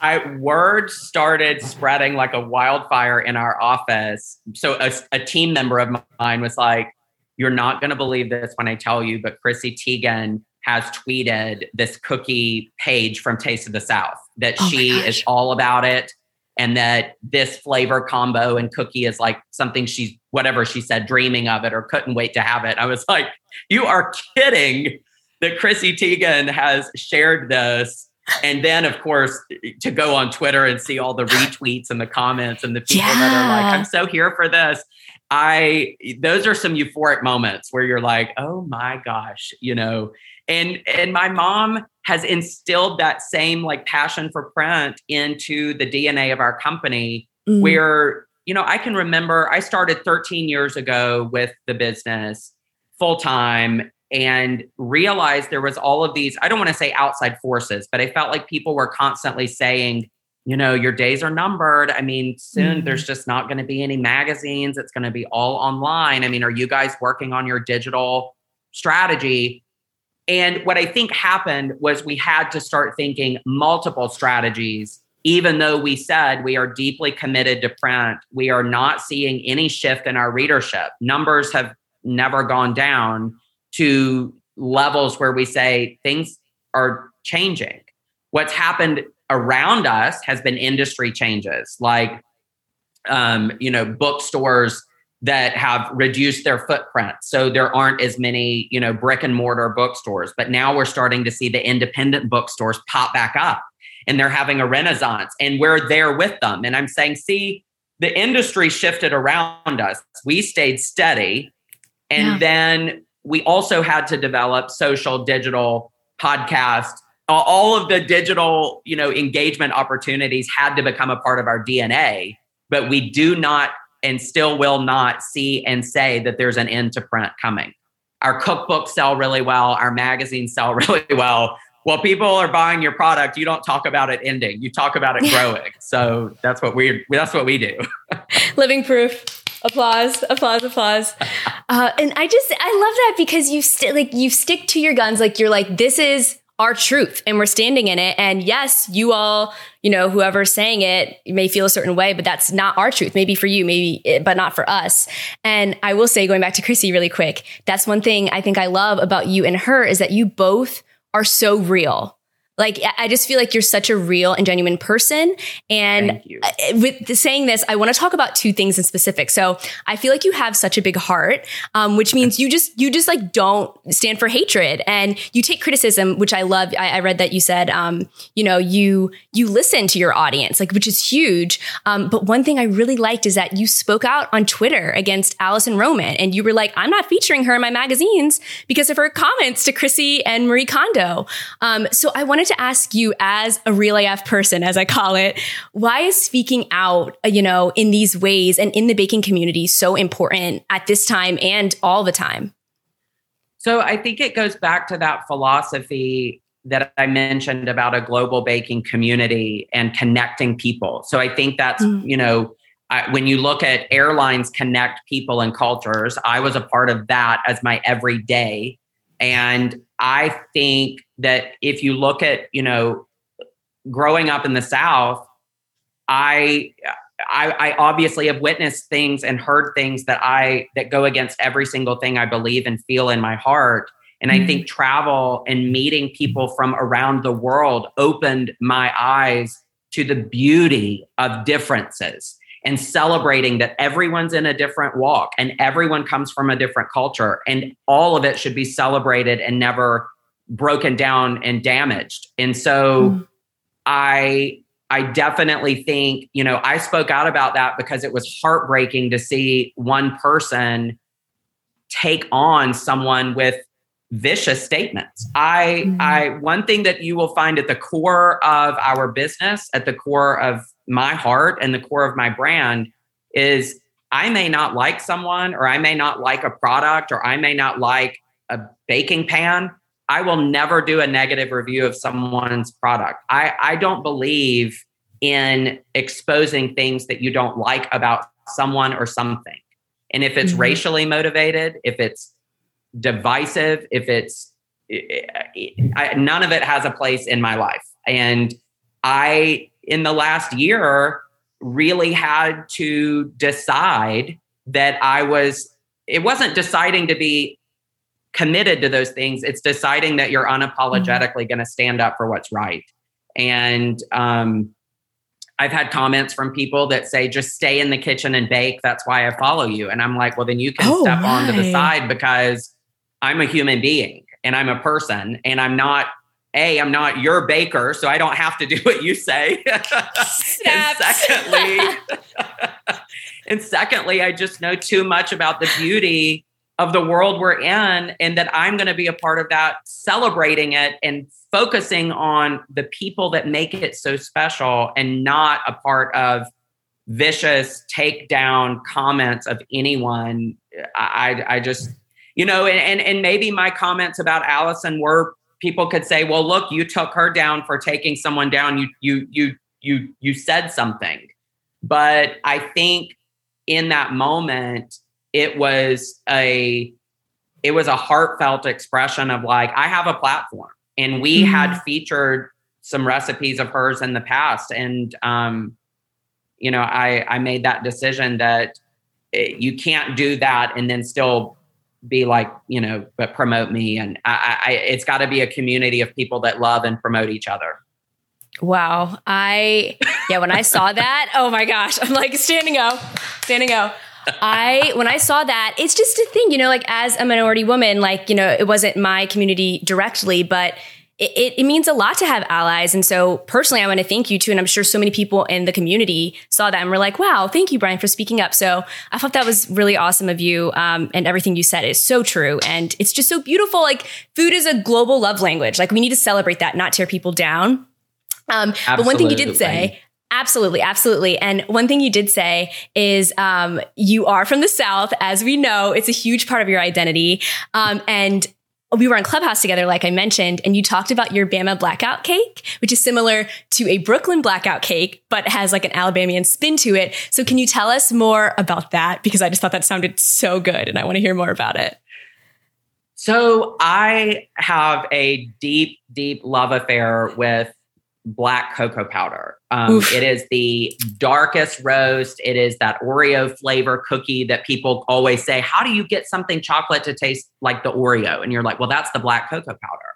I word started spreading like a wildfire in our office. So a, a team member of mine was like, you're not going to believe this when I tell you, but Chrissy Teigen has tweeted this cookie page from Taste of the South that oh she is all about it and that this flavor combo and cookie is like something she's whatever she said dreaming of it or couldn't wait to have it. I was like, you are kidding that Chrissy Teigen has shared this. And then, of course, to go on Twitter and see all the retweets and the comments and the people yeah. that are like, I'm so here for this. I, those are some euphoric moments where you're like, oh my gosh, you know, and and my mom has instilled that same like passion for print into the dna of our company mm-hmm. where you know i can remember i started 13 years ago with the business full time and realized there was all of these i don't want to say outside forces but i felt like people were constantly saying you know your days are numbered i mean soon mm-hmm. there's just not going to be any magazines it's going to be all online i mean are you guys working on your digital strategy and what I think happened was we had to start thinking multiple strategies. Even though we said we are deeply committed to print, we are not seeing any shift in our readership. Numbers have never gone down to levels where we say things are changing. What's happened around us has been industry changes, like um, you know, bookstores that have reduced their footprint. So there aren't as many, you know, brick and mortar bookstores. But now we're starting to see the independent bookstores pop back up and they're having a renaissance and we're there with them. And I'm saying, see, the industry shifted around us. We stayed steady. And yeah. then we also had to develop social, digital, podcast. All of the digital, you know, engagement opportunities had to become a part of our DNA, but we do not and still will not see and say that there's an end to print coming. Our cookbooks sell really well, our magazines sell [laughs] really well. Well, people are buying your product, you don't talk about it ending. You talk about it growing. So that's what we that's what we do. [laughs] Living proof. Applause, applause, applause. [laughs] Uh, and I just I love that because you still like you stick to your guns. Like you're like this is our truth and we're standing in it. And yes, you all, you know, whoever's saying it may feel a certain way, but that's not our truth. Maybe for you, maybe, it, but not for us. And I will say, going back to Chrissy really quick, that's one thing I think I love about you and her is that you both are so real. Like, I just feel like you're such a real and genuine person. And with saying this, I want to talk about two things in specific. So I feel like you have such a big heart, um, which means you just, you just like don't stand for hatred and you take criticism, which I love. I, I read that you said, um, you know, you, you listen to your audience, like, which is huge. Um, but one thing I really liked is that you spoke out on Twitter against Alison Roman and you were like, I'm not featuring her in my magazines because of her comments to Chrissy and Marie Kondo. Um, so I wanted to ask you as a real AF person, as I call it, why is speaking out, uh, you know, in these ways and in the baking community so important at this time and all the time? So I think it goes back to that philosophy that I mentioned about a global baking community and connecting people. So I think that's, mm. you know, I, when you look at airlines connect people and cultures, I was a part of that as my everyday and I think that if you look at, you know, growing up in the South, I, I, I obviously have witnessed things and heard things that I that go against every single thing I believe and feel in my heart. And mm-hmm. I think travel and meeting people from around the world opened my eyes to the beauty of differences and celebrating that everyone's in a different walk and everyone comes from a different culture and all of it should be celebrated and never broken down and damaged. And so mm. I I definitely think, you know, I spoke out about that because it was heartbreaking to see one person take on someone with vicious statements. I mm-hmm. I one thing that you will find at the core of our business, at the core of my heart and the core of my brand is I may not like someone or I may not like a product or I may not like a baking pan. I will never do a negative review of someone's product. I, I don't believe in exposing things that you don't like about someone or something. And if it's mm-hmm. racially motivated, if it's divisive, if it's I, none of it has a place in my life. And I, in the last year, really had to decide that I was, it wasn't deciding to be committed to those things. It's deciding that you're unapologetically mm-hmm. going to stand up for what's right. And um, I've had comments from people that say, just stay in the kitchen and bake. That's why I follow you. And I'm like, well, then you can oh, step on to the side because I'm a human being and I'm a person and I'm not a i'm not your baker so i don't have to do what you say. [laughs] And secondly [laughs] and secondly i just know too much about the beauty of the world we're in and that i'm going to be a part of that celebrating it and focusing on the people that make it so special and not a part of vicious takedown comments of anyone. I i just you know, and, and, and maybe my comments about Alison were people could say, well, look, you took her down for taking someone down. You, you, you, you, you said something. But I think in that moment, it was a, it was a heartfelt expression of like, I have a platform and we mm-hmm. had featured some recipes of hers in the past. And, um, you know, I, I made that decision that eh, you can't do that and then still be like you know but promote me. And I, I it's got to be a community of people that love and promote each other. Wow. I yeah when i saw [laughs] that oh my gosh i'm like standing up standing up I when I saw that, it's just a thing, you know, like as a minority woman, like, you know, it wasn't my community directly, but it, it, means a lot to have allies. And so personally, I want to thank you too. And I'm sure so many people in the community saw that and were like, wow, thank you, Brian, for speaking up. So I thought that was really awesome of you. Um, and everything you said is so true. And it's just so beautiful. Like food is a global love language. Like we need to celebrate that, not tear people down. Um, but one thing you did say, Absolutely, absolutely. And one thing you did say is um, you are from the South, as we know. It's a huge part of your identity. Um, and we were on Clubhouse together, like I mentioned, and you talked about your Bama blackout cake, which is similar to a Brooklyn blackout cake, but has like an Alabamian spin to it. So can you tell us more about that? Because I just thought that sounded so good and I want to hear more about it. So I have a deep, deep love affair with black cocoa powder. Um, it is the darkest roast. It is that Oreo flavor cookie that people always say, How do you get something chocolate to taste like the Oreo? And you're like, Well, that's the black cocoa powder.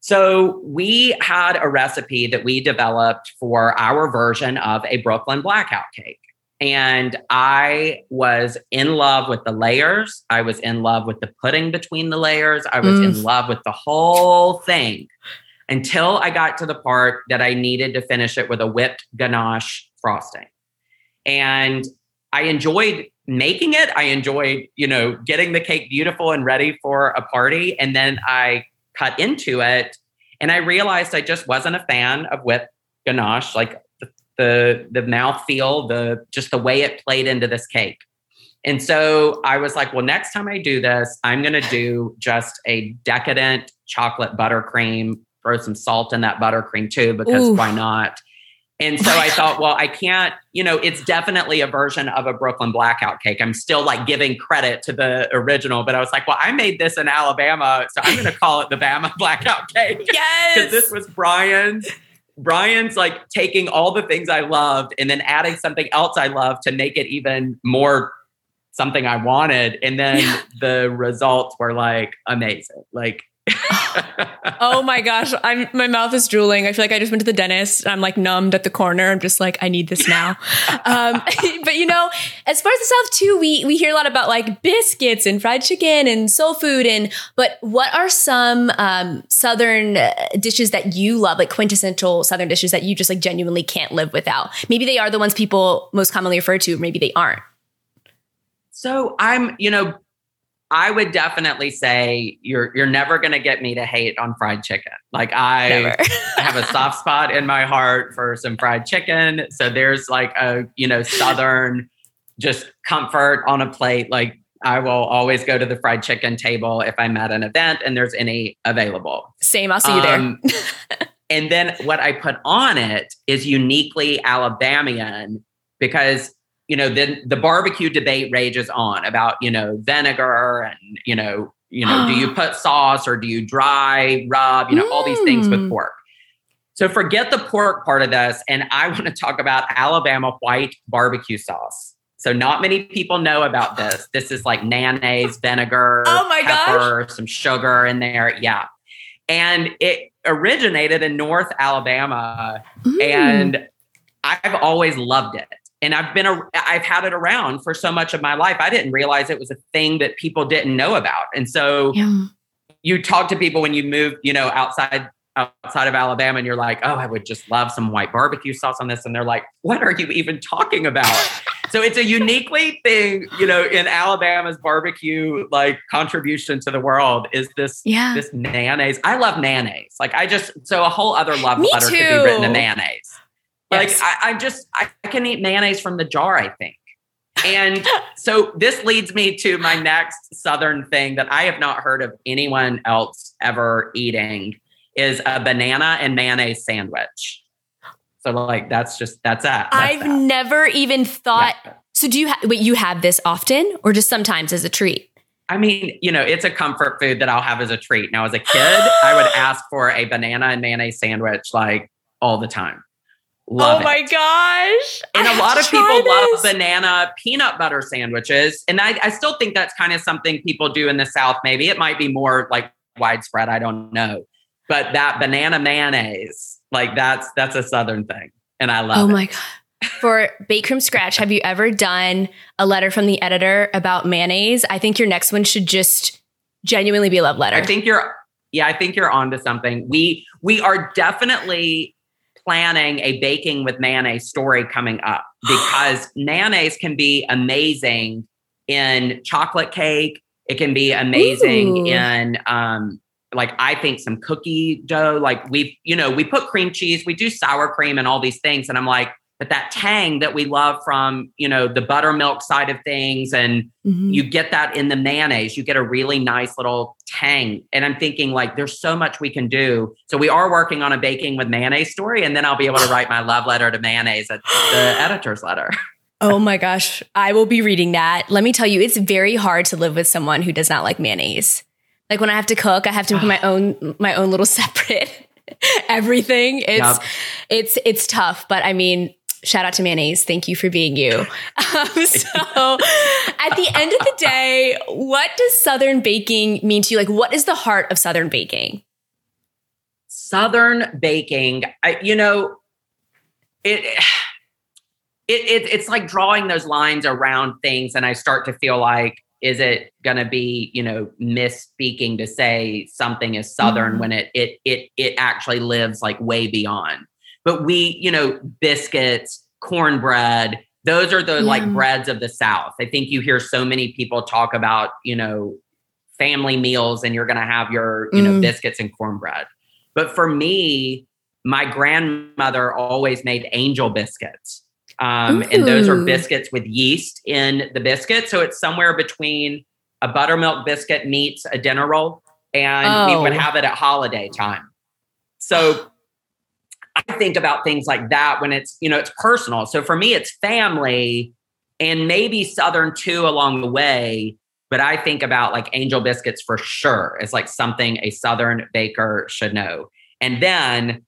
So we had a recipe that we developed for our version of a Brooklyn blackout cake. And I was in love with the layers. I was in love with the pudding between the layers. I was mm. in love with the whole thing until I got to the part that I needed to finish it with a whipped ganache frosting. And I enjoyed making it. I enjoyed, you know, getting the cake beautiful and ready for a party. And then I cut into it and I realized I just wasn't a fan of whipped ganache, like the the, the mouth feel, the just the way it played into this cake. And so I was like, well, next time I do this, I'm going to do just a decadent chocolate buttercream throw some salt in that buttercream too, because Ooh. why not? And so I thought, well, I can't, you know, it's definitely a version of a Brooklyn blackout cake. I'm still like giving credit to the original, but I was like, well, I made this in Alabama, so I'm going to call it the Bama [laughs] blackout cake. [laughs] Yes. This was Brian's. Brian's like taking all the things I loved and then adding something else I loved to make it even more something I wanted. And then Yeah. the results were like amazing. Like, [laughs] oh my gosh, I'm my mouth is drooling. I feel like I just went to the dentist and I'm like numbed at the corner. I'm just like, I need this now. um, [laughs] but you know, as far as the South too, we we hear a lot about like biscuits and fried chicken and soul food. And but what are some um, Southern uh, dishes that you love, like quintessential Southern dishes that you just like genuinely can't live without? Maybe they are the ones people most commonly refer to. Maybe they aren't. So I'm, you know, I would definitely say you're you're never gonna get me to hate on fried chicken. Like [laughs] I, have a soft spot in my heart for some fried chicken. So there's like a you know southern just comfort on a plate. Like I will always go to the fried chicken table if I'm at an event and there's any available. Same. I'll see you there. Um, and then what I put on it is uniquely Alabamian because you know then the barbecue debate rages on about you know vinegar and you know you know do you [gasps] put sauce or do you dry rub you know all these things with Mm. pork. So forget the pork part of this, and I [laughs] want to talk about Alabama white barbecue sauce. So not many people know about this. This is like mayonnaise, vinegar, [gasps] Oh my gosh. some sugar in there. Yeah. And it originated in North Alabama Mm. and I've always loved it. And I've been a, I've had it around for so much of my life. I didn't realize it was a thing that people didn't know about. And so Yum. you talk to people when you move, you know, outside outside of Alabama and you're like, "Oh, I would just love some white barbecue sauce on this." And they're like, "What are you even talking about?" [laughs] so it's a uniquely thing, you know, in Alabama's barbecue like contribution to the world is this Yeah. this mayonnaise. I love mayonnaise. Like I just so a whole other love Me letter could be written to too. Mayonnaise. Like Yes. I, I just I, I can eat mayonnaise from the jar, I think. And [laughs] so this leads me to my next southern thing that I have not heard of anyone else ever eating is a banana and mayonnaise sandwich. So like that's just that's that. That's I've that. never even thought. Yeah. So do you ha- wait? You have this often, or just sometimes as a treat? I mean, you know, it's a comfort food that I'll have as a treat. Now, as a kid, I would [gasps] ask for a banana and mayonnaise sandwich like all the time. Love oh it. my gosh! And I a [laughs] lot of people this. love banana peanut butter sandwiches. And I, I still think that's kind of something people do in the South. Maybe it might be more like widespread. I don't know. But that banana mayonnaise, like that's that's a Southern thing. And I love oh it. Oh it. my god! For Bake from Scratch, have you ever done a letter from the editor about mayonnaise? I think your next one should just genuinely be a love letter. I think you're yeah, I think you're onto something. We we are definitely planning a baking with mayonnaise story coming up [gasps] because mayonnaise can be amazing in chocolate cake. It can be amazing Ooh. in um like I think some cookie dough. Like we, you know, we put cream cheese, we do sour cream and all these things. And I'm like, but that tang that we love from, you know, the buttermilk side of things and Mhm. you get that in the mayonnaise you get a really nice little tang and i'm thinking like there's so much we can do so we are working on a baking with mayonnaise story and then i'll be able to write my love letter to mayonnaise at the [gasps] editor's letter Oh my gosh, I will be reading that. Let me tell you, it's very hard to live with someone who does not like mayonnaise. Like when I have to cook, I have to make my [sighs] own my own little [laughs] separate everything. It's Yep. it's it's tough, but I mean, shout out to mayonnaise. Thank you for being you. [laughs] Um, so, at the end of the day, what does Southern baking mean to you? Like, what is the heart of Southern baking? southern baking I, you know it, it it it's like drawing those lines around things and i start to feel like is it going to be you know misspeaking to say something is southern Mhm. when it it it it actually lives like way beyond but we you know biscuits cornbread those are the like breads of the south. I think you hear so many people talk about you know family meals and you're going to have your you know Mm. biscuits and cornbread. But for me my grandmother always made angel biscuits. Um, and those are biscuits with yeast in the biscuit. So it's somewhere between a buttermilk biscuit meets a dinner roll and we would Oh. have it at holiday time. So I think about things like that when it's, you know, it's personal. So for me, it's family and maybe Southern too along the way. But I think about like angel biscuits for sure. It's like something a Southern baker should know. And then,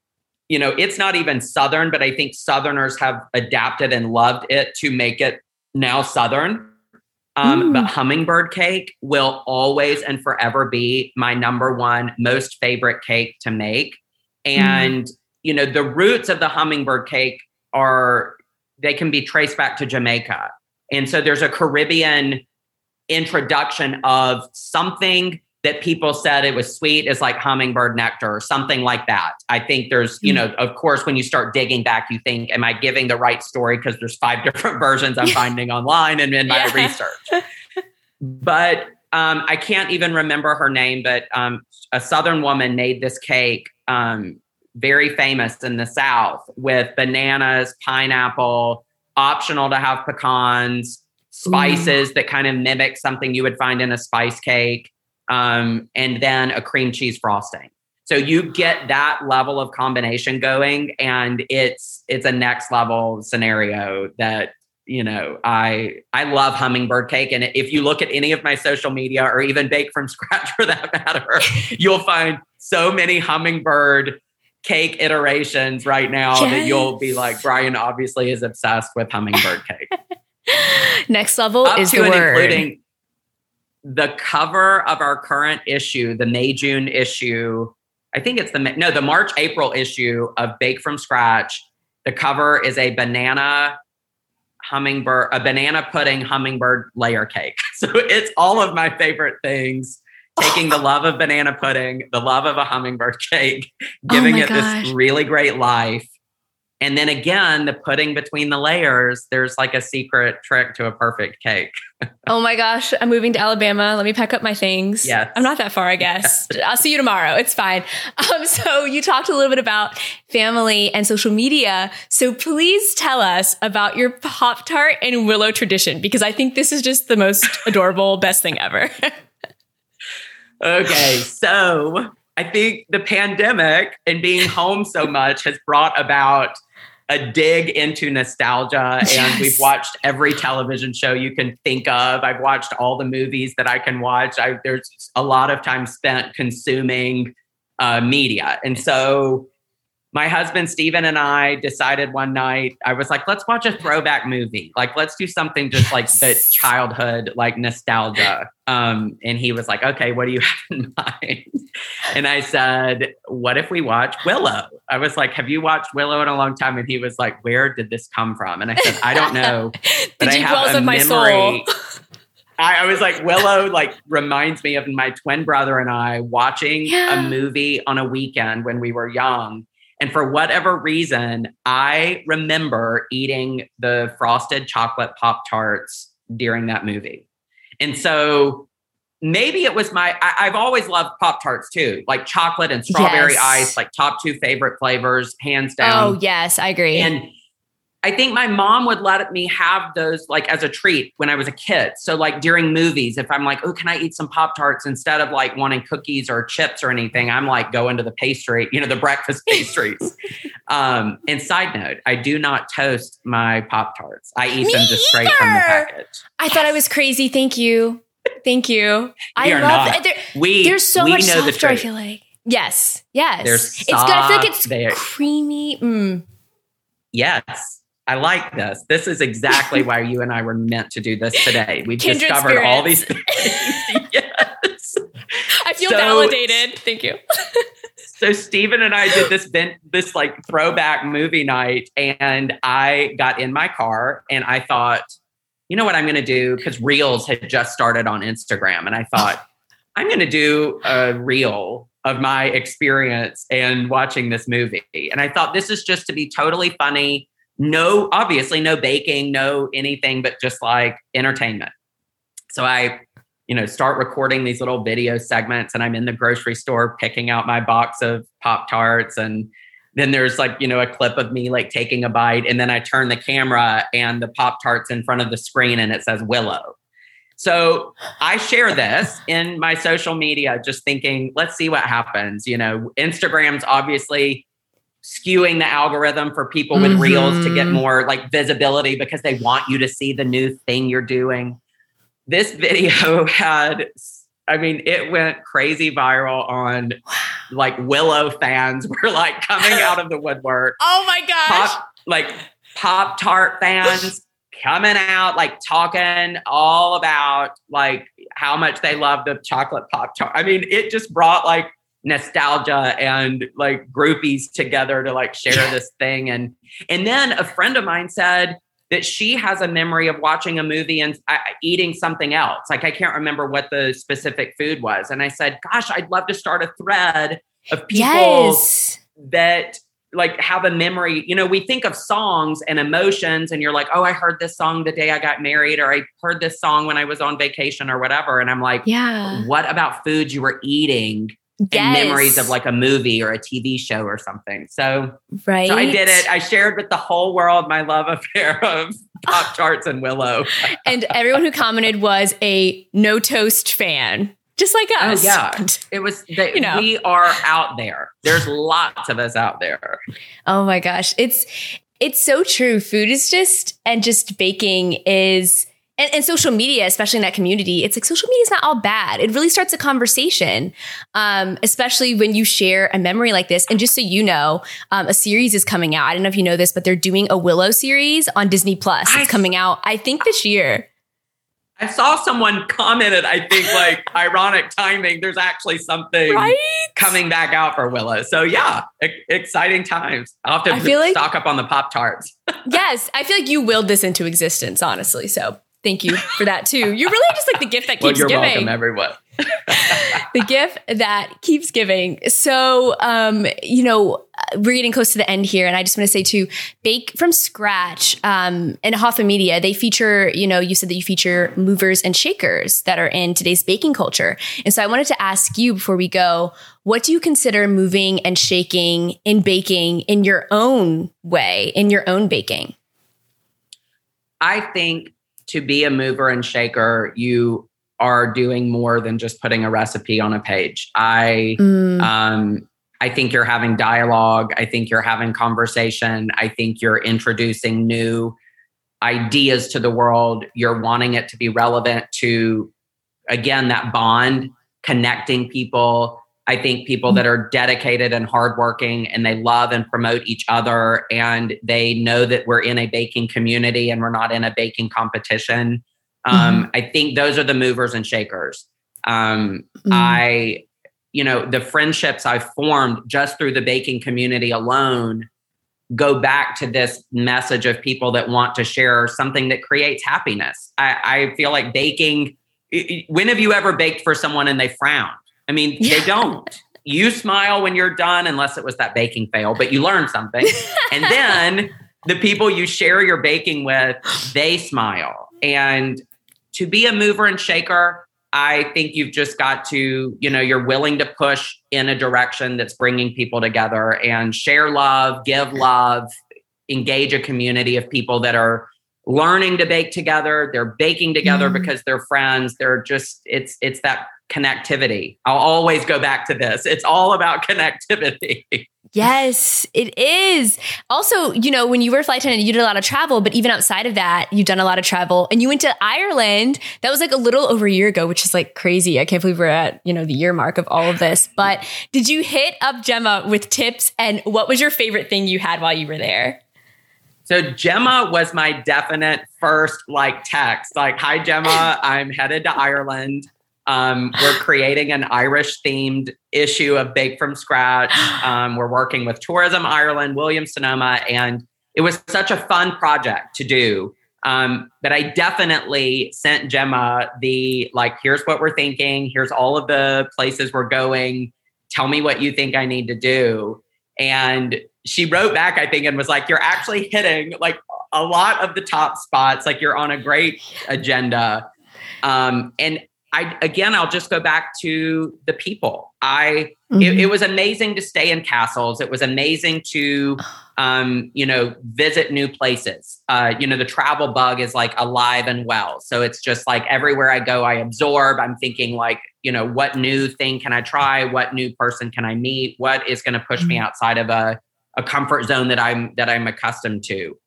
you know, it's not even Southern, but I think Southerners have adapted and loved it to make it now Southern. Um, but hummingbird cake will always and forever be my number one most favorite cake to make. And, mm. You know, the roots of the hummingbird cake are, they can be traced back to Jamaica. And so there's a Caribbean introduction of something that people said it was sweet is like hummingbird nectar or something like that. I think there's, you know, of course, when you start digging back, you think, am I giving the right story? Because there's five different [laughs] versions I'm finding online and in my yeah. research. [laughs] But um, I can't even remember her name, but um, a Southern woman made this cake um, very famous in the South with bananas, pineapple, optional to have pecans, spices Ooh. that kind of mimic something you would find in a spice cake um, and then a cream cheese frosting. So you get that level of combination going, and it's it's a next level scenario that you know I I love hummingbird cake, and if you look at any of my social media or even bake from [laughs] scratch for that matter, you'll find so many hummingbird cake iterations right now yes. that you'll be like Brian obviously is obsessed with hummingbird cake. [laughs] Next level Up is the word. Including the cover of our current issue, the May June issue, I think it's the no, the March April issue of Bake from Scratch. The cover is a banana hummingbird, a banana pudding hummingbird layer cake. [laughs] So it's all of my favorite things. Taking the love of banana pudding, the love of a hummingbird [laughs] cake, giving oh it gosh. this really great life, and then again, the putting between the layers, there's like a secret trick to a perfect cake. [laughs] oh my gosh, I'm moving to Alabama. Let me pack up my things. Yes. I'm not that far, I guess. I'll see you tomorrow. It's fine. [laughs] Um, so you talked a little bit about family and social media. So please tell us about your Pop Tart and Willow tradition, because I think this is just the most adorable, best thing ever. Okay. [laughs] So I think the pandemic and being home so much has brought about a dig into nostalgia yes. and we've watched every television show you can think of i've watched all the movies that i can watch I, there's a lot of time spent consuming uh, media and so my husband Steven and I decided one night, I was like, let's watch a throwback movie. Like, let's do something just like the childhood, like nostalgia. Um, and he was like, okay, what do you [laughs] have in mind? And I said, what if we watch Willow? I was like, have you watched Willow in a long time? And he was like, where did this come from? And I said, I don't know. [laughs] But I have a memory. I, I, was like, Willow like reminds me of my twin brother and I watching yeah. a movie on a weekend when we were young and for whatever reason, I remember eating the frosted chocolate Pop Tarts during that movie. And so maybe it was my, I, have always loved Pop Tarts too, like chocolate and strawberry yes. ice, like top two favorite flavors, hands oh, down. Oh, yes, I agree. And I think my mom would let me have those like as a treat when I was a kid. So like during movies, if I'm like, oh, can I eat some Pop Tarts instead of like wanting cookies or chips or anything? I'm like going to the pastry, you know, the breakfast [laughs] pastries. um, and side note, I do not toast my Pop Tarts. I eat me them just straight from the package. I thought I was crazy. Thank you. Thank you. I love not. There, we, there's so we much softer, I feel like. Yes. Yes. There's it's good. I feel like it's creamy. Mm. Yes. I like this. This is exactly why you and I were meant to do this today. We discovered spirits. all these things. [laughs] yes. I feel so, validated. Thank you. so Stephen and I did this this like throwback movie night and I got in my car and I thought, you know what I'm going to do because Reels had just started on Instagram and I thought I'm going to do a reel of my experience and watching this movie. And I thought this is just to be totally funny no, obviously, no baking, no anything, but just like entertainment. So I, you know, start recording these little video segments, and I'm in the grocery store picking out my box of Pop Tarts. And then there's like, you know, a clip of me like taking a bite, and then I turn the camera and the Pop Tarts in front of the screen, and it says Willow. So I share this in my social media, just thinking, let's see what happens. You know, Instagram's obviously skewing the algorithm for people with mm-hmm. reels to get more like visibility because they want you to see the new thing you're doing. This video [laughs] had I mean, it went crazy viral on like Willow fans [laughs] were like coming out of the woodwork. [laughs] Oh my gosh. Pop, like Pop Tart fans coming out, like talking all about like how much they love the chocolate Pop Tart. I mean, it just brought like nostalgia and like groupies together to like share this thing. And and then a friend of mine said, that she has a memory of watching a movie and uh, eating something else. Like I can't remember what the specific food was. And I said, gosh, I'd love to start a thread of people yes. that like have a memory. You know, we think of songs and emotions, and you're like, oh, I heard this song the day I got married, or I heard this song when I was on vacation or whatever. And I'm like, yeah, what about foods you were eating yes. and memories of like a movie or a TV show or something. So, right. So I did it. I shared with the whole world my love affair [laughs] of Pop [laughs] Tarts and Willow. and everyone who commented was a no toast fan. Just like oh, us. Oh, yeah. [laughs] It was, the, you know. we are out there. There's lots of us out there. Oh my gosh. It's, it's so true. Food is just, and just baking is, and, and, social media, especially in that community, it's like social media is not all bad. It really starts a conversation, um, especially when you share a memory like this. And just so you know, um, a series is coming out. I don't know if you know this, but they're doing a Willow series on Disney Plus. It's coming out, I think, this year. I saw someone commented, I think, like [laughs] ironic timing. There's actually something right? coming back out for Willow. So, yeah, e- exciting times. I'll have to I feel stock like, up on the Pop Tarts. [laughs] yes, I feel like you willed this into existence, honestly. So, Thank you for that too. You're really just like the gift that keeps well, you're giving. welcome, everyone. [laughs] the gift that keeps giving. So, um, you know, we're getting close to the end here, and I just want to say to Bake from Scratch um, and Hoffman Media, they feature, you know, you said that you feature movers and shakers that are in today's baking culture. And so I wanted to ask you before we go, what do you consider moving and shaking in baking in your own way, in your own baking? I think to be a mover and shaker, you are doing more than just putting a recipe on a page. I mm. um, I think you're having dialogue. I think you're having conversation. I think you're introducing new ideas to the world. You're wanting it to be relevant to, again, that bond, connecting people, I think people that are dedicated and hardworking and they love and promote each other and they know that we're in a baking community and we're not in a baking competition. Um, mm-hmm. I think those are the movers and shakers. Um, mm-hmm. I, you know, the friendships I've formed just through the baking community alone go back to this message of people that want to share something that creates happiness. I, I feel like baking. When have you ever baked for someone and they frown? I mean, yeah. they don't. You smile when you're done, unless it was that baking fail, but you learn something. and then the people you share your baking with, they smile. And to be a mover and shaker, I think you've just got to, you know, you're willing to push in a direction that's bringing people together and share love, give love, engage a community of people that are learning to bake together. They're baking together mm. because they're friends. They're just, it's, it's that connectivity. I'll always go back to this. It's all about [laughs] connectivity. Yes, it is. Also, you know, when you were a flight attendant, you did a lot of travel, but even outside of that, you've done a lot of travel and you went to Ireland. That was like a little over a year ago, which is like crazy. I can't believe we're at, you know, the year mark of all of this. But did you hit up Gemma with tips and what was your favorite thing you had while you were there? So Gemma was my definite first like text, like, "Hi Gemma, [laughs] I'm headed to Ireland. Um, we're [sighs] creating an Irish themed issue of Bake from Scratch. [gasps] Um, we're working with Tourism Ireland, Williams Sonoma, and it was such a fun project to do. Um, but I definitely sent Gemma the like, here's what we're thinking, here's all of the places we're going. Tell me what you think I need to do. And she wrote back, I think, and was like, You're actually hitting like a lot of the top spots. Like you're on a great agenda. Um, and I again, I'll just go back to the people. I mm-hmm. it, it, was amazing to stay in castles. It was amazing to [sighs] um, you know visit new places. Uh, you know, the travel bug is like alive and well. So it's just like everywhere I go, I absorb. I'm thinking like you know what new thing can I try? What new person can I meet? What is going to push mm-hmm. me outside of a a comfort zone that I'm that I'm accustomed to.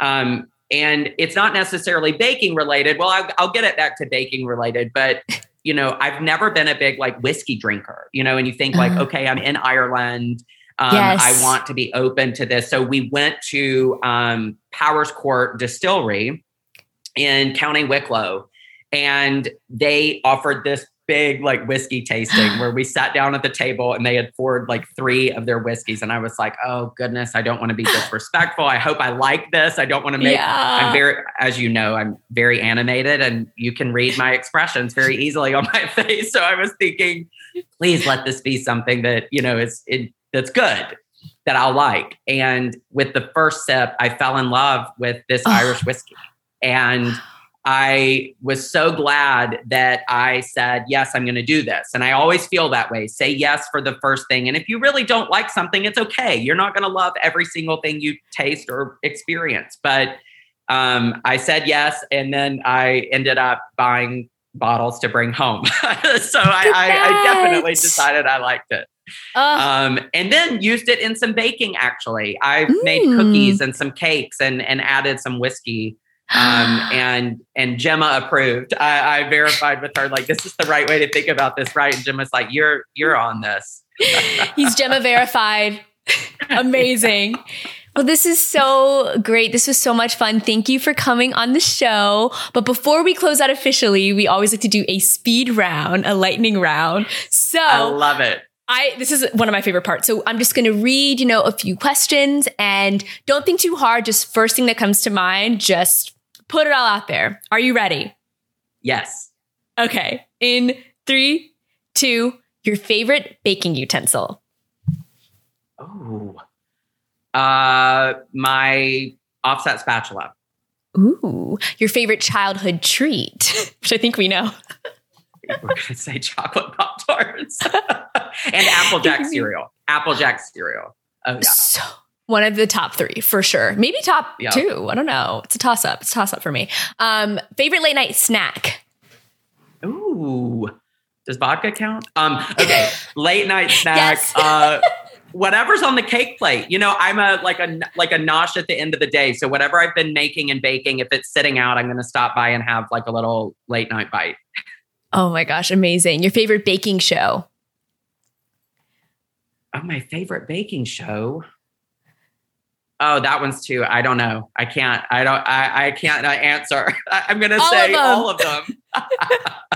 Um, and it's not necessarily baking related. Well, I'll, I'll get it back to baking related, but you know, I've never been a big like whiskey drinker. You know, and you think like, Uh. okay, I'm in Ireland. Um, Yes. I want to be open to this. So we went to um, Powerscourt Distillery in County Wicklow, and they offered this big like whiskey tasting [gasps] where we sat down at the table and they had poured like three of their whiskeys, and I was like, oh goodness, I don't want to be [laughs] disrespectful. I hope I like this. I don't want to make. yeah. I'm very, as you know, I'm very animated, and you can read my expressions very easily on my [laughs] face. So I was thinking, please let this be something that you know is it, that's good that I'll like. And with the first sip, I fell in love with this. Irish whiskey. And I was so glad that I said, yes, I'm going to do this. And I always feel that way. Say yes for the first thing. And if you really don't like something, it's okay. You're not going to love every single thing you taste or experience. But um, I said yes. And then I ended up buying bottles to bring home. [laughs] so I, I, I definitely decided I liked it um, and then used it in some baking. Actually, I've made Mm. cookies and some cakes and and added some whiskey. Um, [gasps] and and Gemma approved. I, I verified with her like this is the right way to think about this, right? And Gemma's like, you're you're on this. [laughs] He's Gemma verified. [laughs] Amazing. Well, this is so great. This was so much fun. Thank you for coming on the show. But before we close out officially, we always like to do a speed round, a lightning round. So I love it. I this is one of my favorite parts. So I'm just going to read, you know, a few questions and don't think too hard, just first thing that comes to mind, just put it all out there. Are you ready? Yes. Okay. In 3 2 your favorite baking utensil. Oh. Uh, my offset spatula. Ooh, your favorite childhood treat, [laughs] which I think we know. We're gonna say chocolate pop tarts [laughs] and Applejack [laughs] cereal. Applejack cereal. Oh yeah. So one of the top three for sure. Maybe top Yeah. two. I don't know. It's a toss up. It's a toss up for me. Um, favorite late night snack. Ooh. Does vodka count? Um, [laughs] okay. Late night snack. Yes. [laughs] uh whatever's on the cake plate. You know, I'm a like a like a nosh at the end of the day. So whatever I've been making and baking, if it's sitting out, I'm gonna stop by and have like a little late night bite. Oh my gosh, amazing. Your favorite baking show. Oh, my favorite baking show. Oh, that one's too. I don't know. I can't. I don't. I, I can't answer. [laughs] I, I'm gonna All say of all of them. [laughs]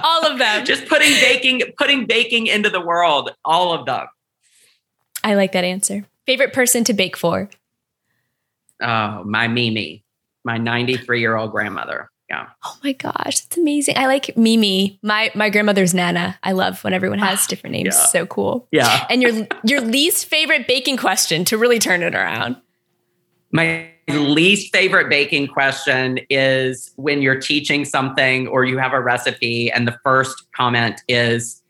All of them. Just putting baking, putting baking into the world. All of them. I like that answer. Favorite person to bake for. Oh, my Mimi, my 93 year old grandmother. Yeah. Oh my gosh, that's amazing. I like Mimi. My my grandmother's Nana. I love when everyone has [sighs] different names. Yeah. So cool. Yeah. And your your least favorite baking question to really turn it around. My least favorite baking question is when you're teaching something or you have a recipe, and the first comment is,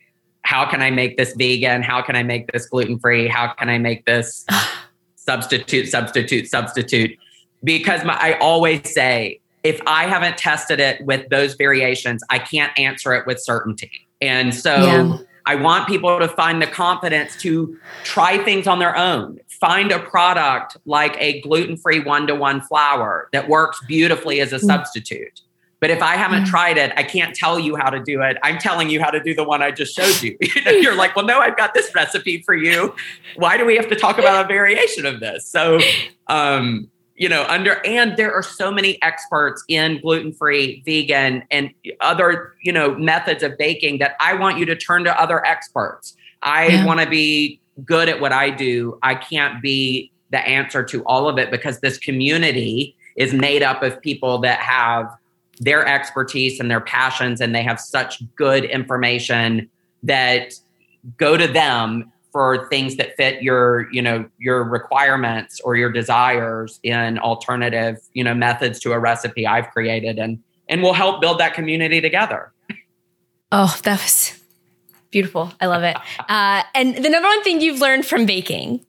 How can I make this vegan? How can I make this gluten free? How can I make this [sighs] substitute, substitute, substitute? Because my, I always say, if I haven't tested it with those variations, I can't answer it with certainty. And so Yeah. I want people to find the confidence to try things on their own. Find a product like a gluten free one to one flour that works beautifully as a substitute. But if I haven't Mm. tried it, I can't tell you how to do it. I'm telling you how to do the one I just showed you. [laughs] You're like, well, no, I've got this recipe for you. Why do we have to talk about a variation of this? So, um, you know, under and there are so many experts in gluten free, vegan, and other, you know, methods of baking that I want you to turn to other experts. I Yeah. want to be good at what I do. I can't be the answer to all of it because this community is made up of people that have their expertise and their passions and they have such good information that go to them for things that fit your you know your requirements or your desires in alternative you know methods to a recipe i've created and and we'll help build that community together Oh, that was beautiful. I love it. Uh, and the number one thing you've learned from baking.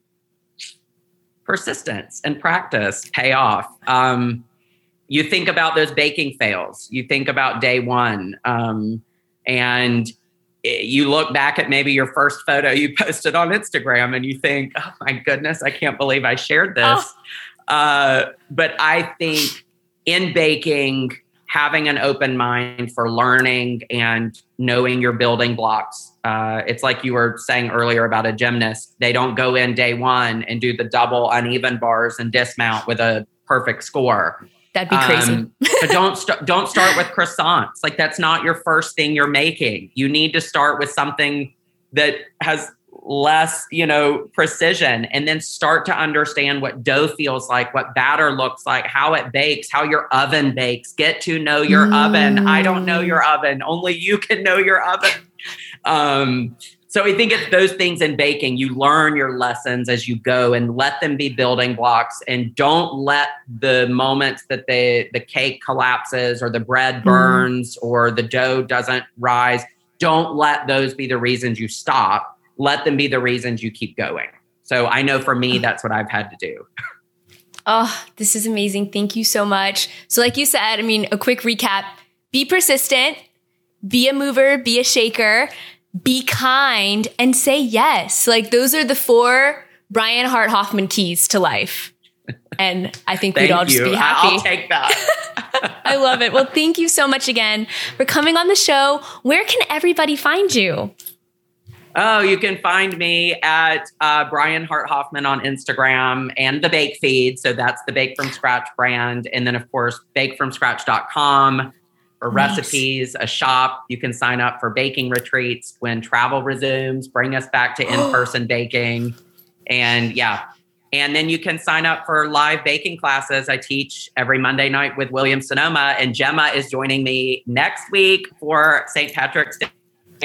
persistence and practice pay off. Um, you think about those baking fails. You think about day one, um, and you look back at maybe your first photo you [laughs] posted on Instagram and you think, oh my goodness, I can't believe I shared this. Oh. Uh, but I think in baking, having an open mind for learning and knowing your building blocks. Uh, it's like you were saying earlier about a gymnast. They don't go in day one and do the double uneven bars and dismount with a perfect score. That'd be crazy. Um, but don't st- don't start with croissants. Like that's not your first thing you're making. You need to start with something that has less, you know, precision and then start to understand what dough feels like, what batter looks like, how it bakes, how your oven bakes. Get to know your mm. oven. I don't know your oven. Only you can know your oven. Um, so I think it's those things in baking. You learn your lessons as you go and let them be building blocks and don't let the moments that the the cake collapses or the bread mm-hmm. burns mm. or the dough doesn't rise, don't let those be the reasons you stop. Let them be the reasons you keep going. So I know for me that's what I've had to do. Oh, this is amazing. Thank you so much. So like you said, I mean, a quick recap, be persistent, be a mover, be a shaker be kind and say yes. Like those are the four Brian Hart Hoffman keys to life. And I think we'd all just you. be happy. I'll take that. [laughs] I love it. Well, thank you so much again for coming on the show. Where can everybody find you? Oh, you can find me at uh, Brian Hart Hoffman on Instagram and the Bake Feed. So that's the Bake From Scratch brand. And then, of course, bakefromscratch.com for nice. recipes, a shop. You can sign up for baking retreats when travel resumes, bring us back to [gasps] in person baking. And yeah. And then you can sign up for live baking classes. I teach every Monday night with Williams Sonoma, and Gemma is joining me next week for St. Patrick's Day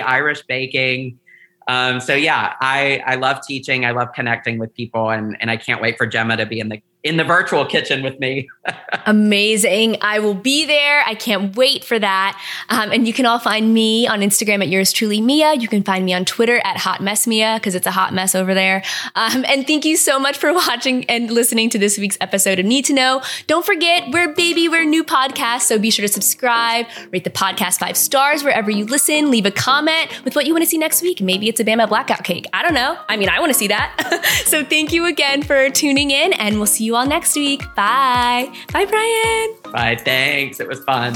Irish baking. Um, so yeah, I I love teaching. I love connecting with people, and and I can't wait for Gemma to be in the in the virtual kitchen with me. [laughs] Amazing. I will be there. I can't wait for that. Um, and you can all find me on Instagram at yours truly, Mia. You can find me on Twitter at Hot Mess Mia because it's a hot mess over there. Um, and thank you so much for [laughs] watching and listening to this week's episode of Need to Know. Don't forget, we're baby, we're new podcast. So be sure to subscribe, rate the podcast five stars wherever you listen, leave a comment with what you want to see next week. Maybe it's a Bama blackout cake. I don't know. I mean, I want to see that. [laughs] so thank you again for tuning in and we'll see you you all next week. Bye. Bye, Brian. Bye. Thanks. It was fun.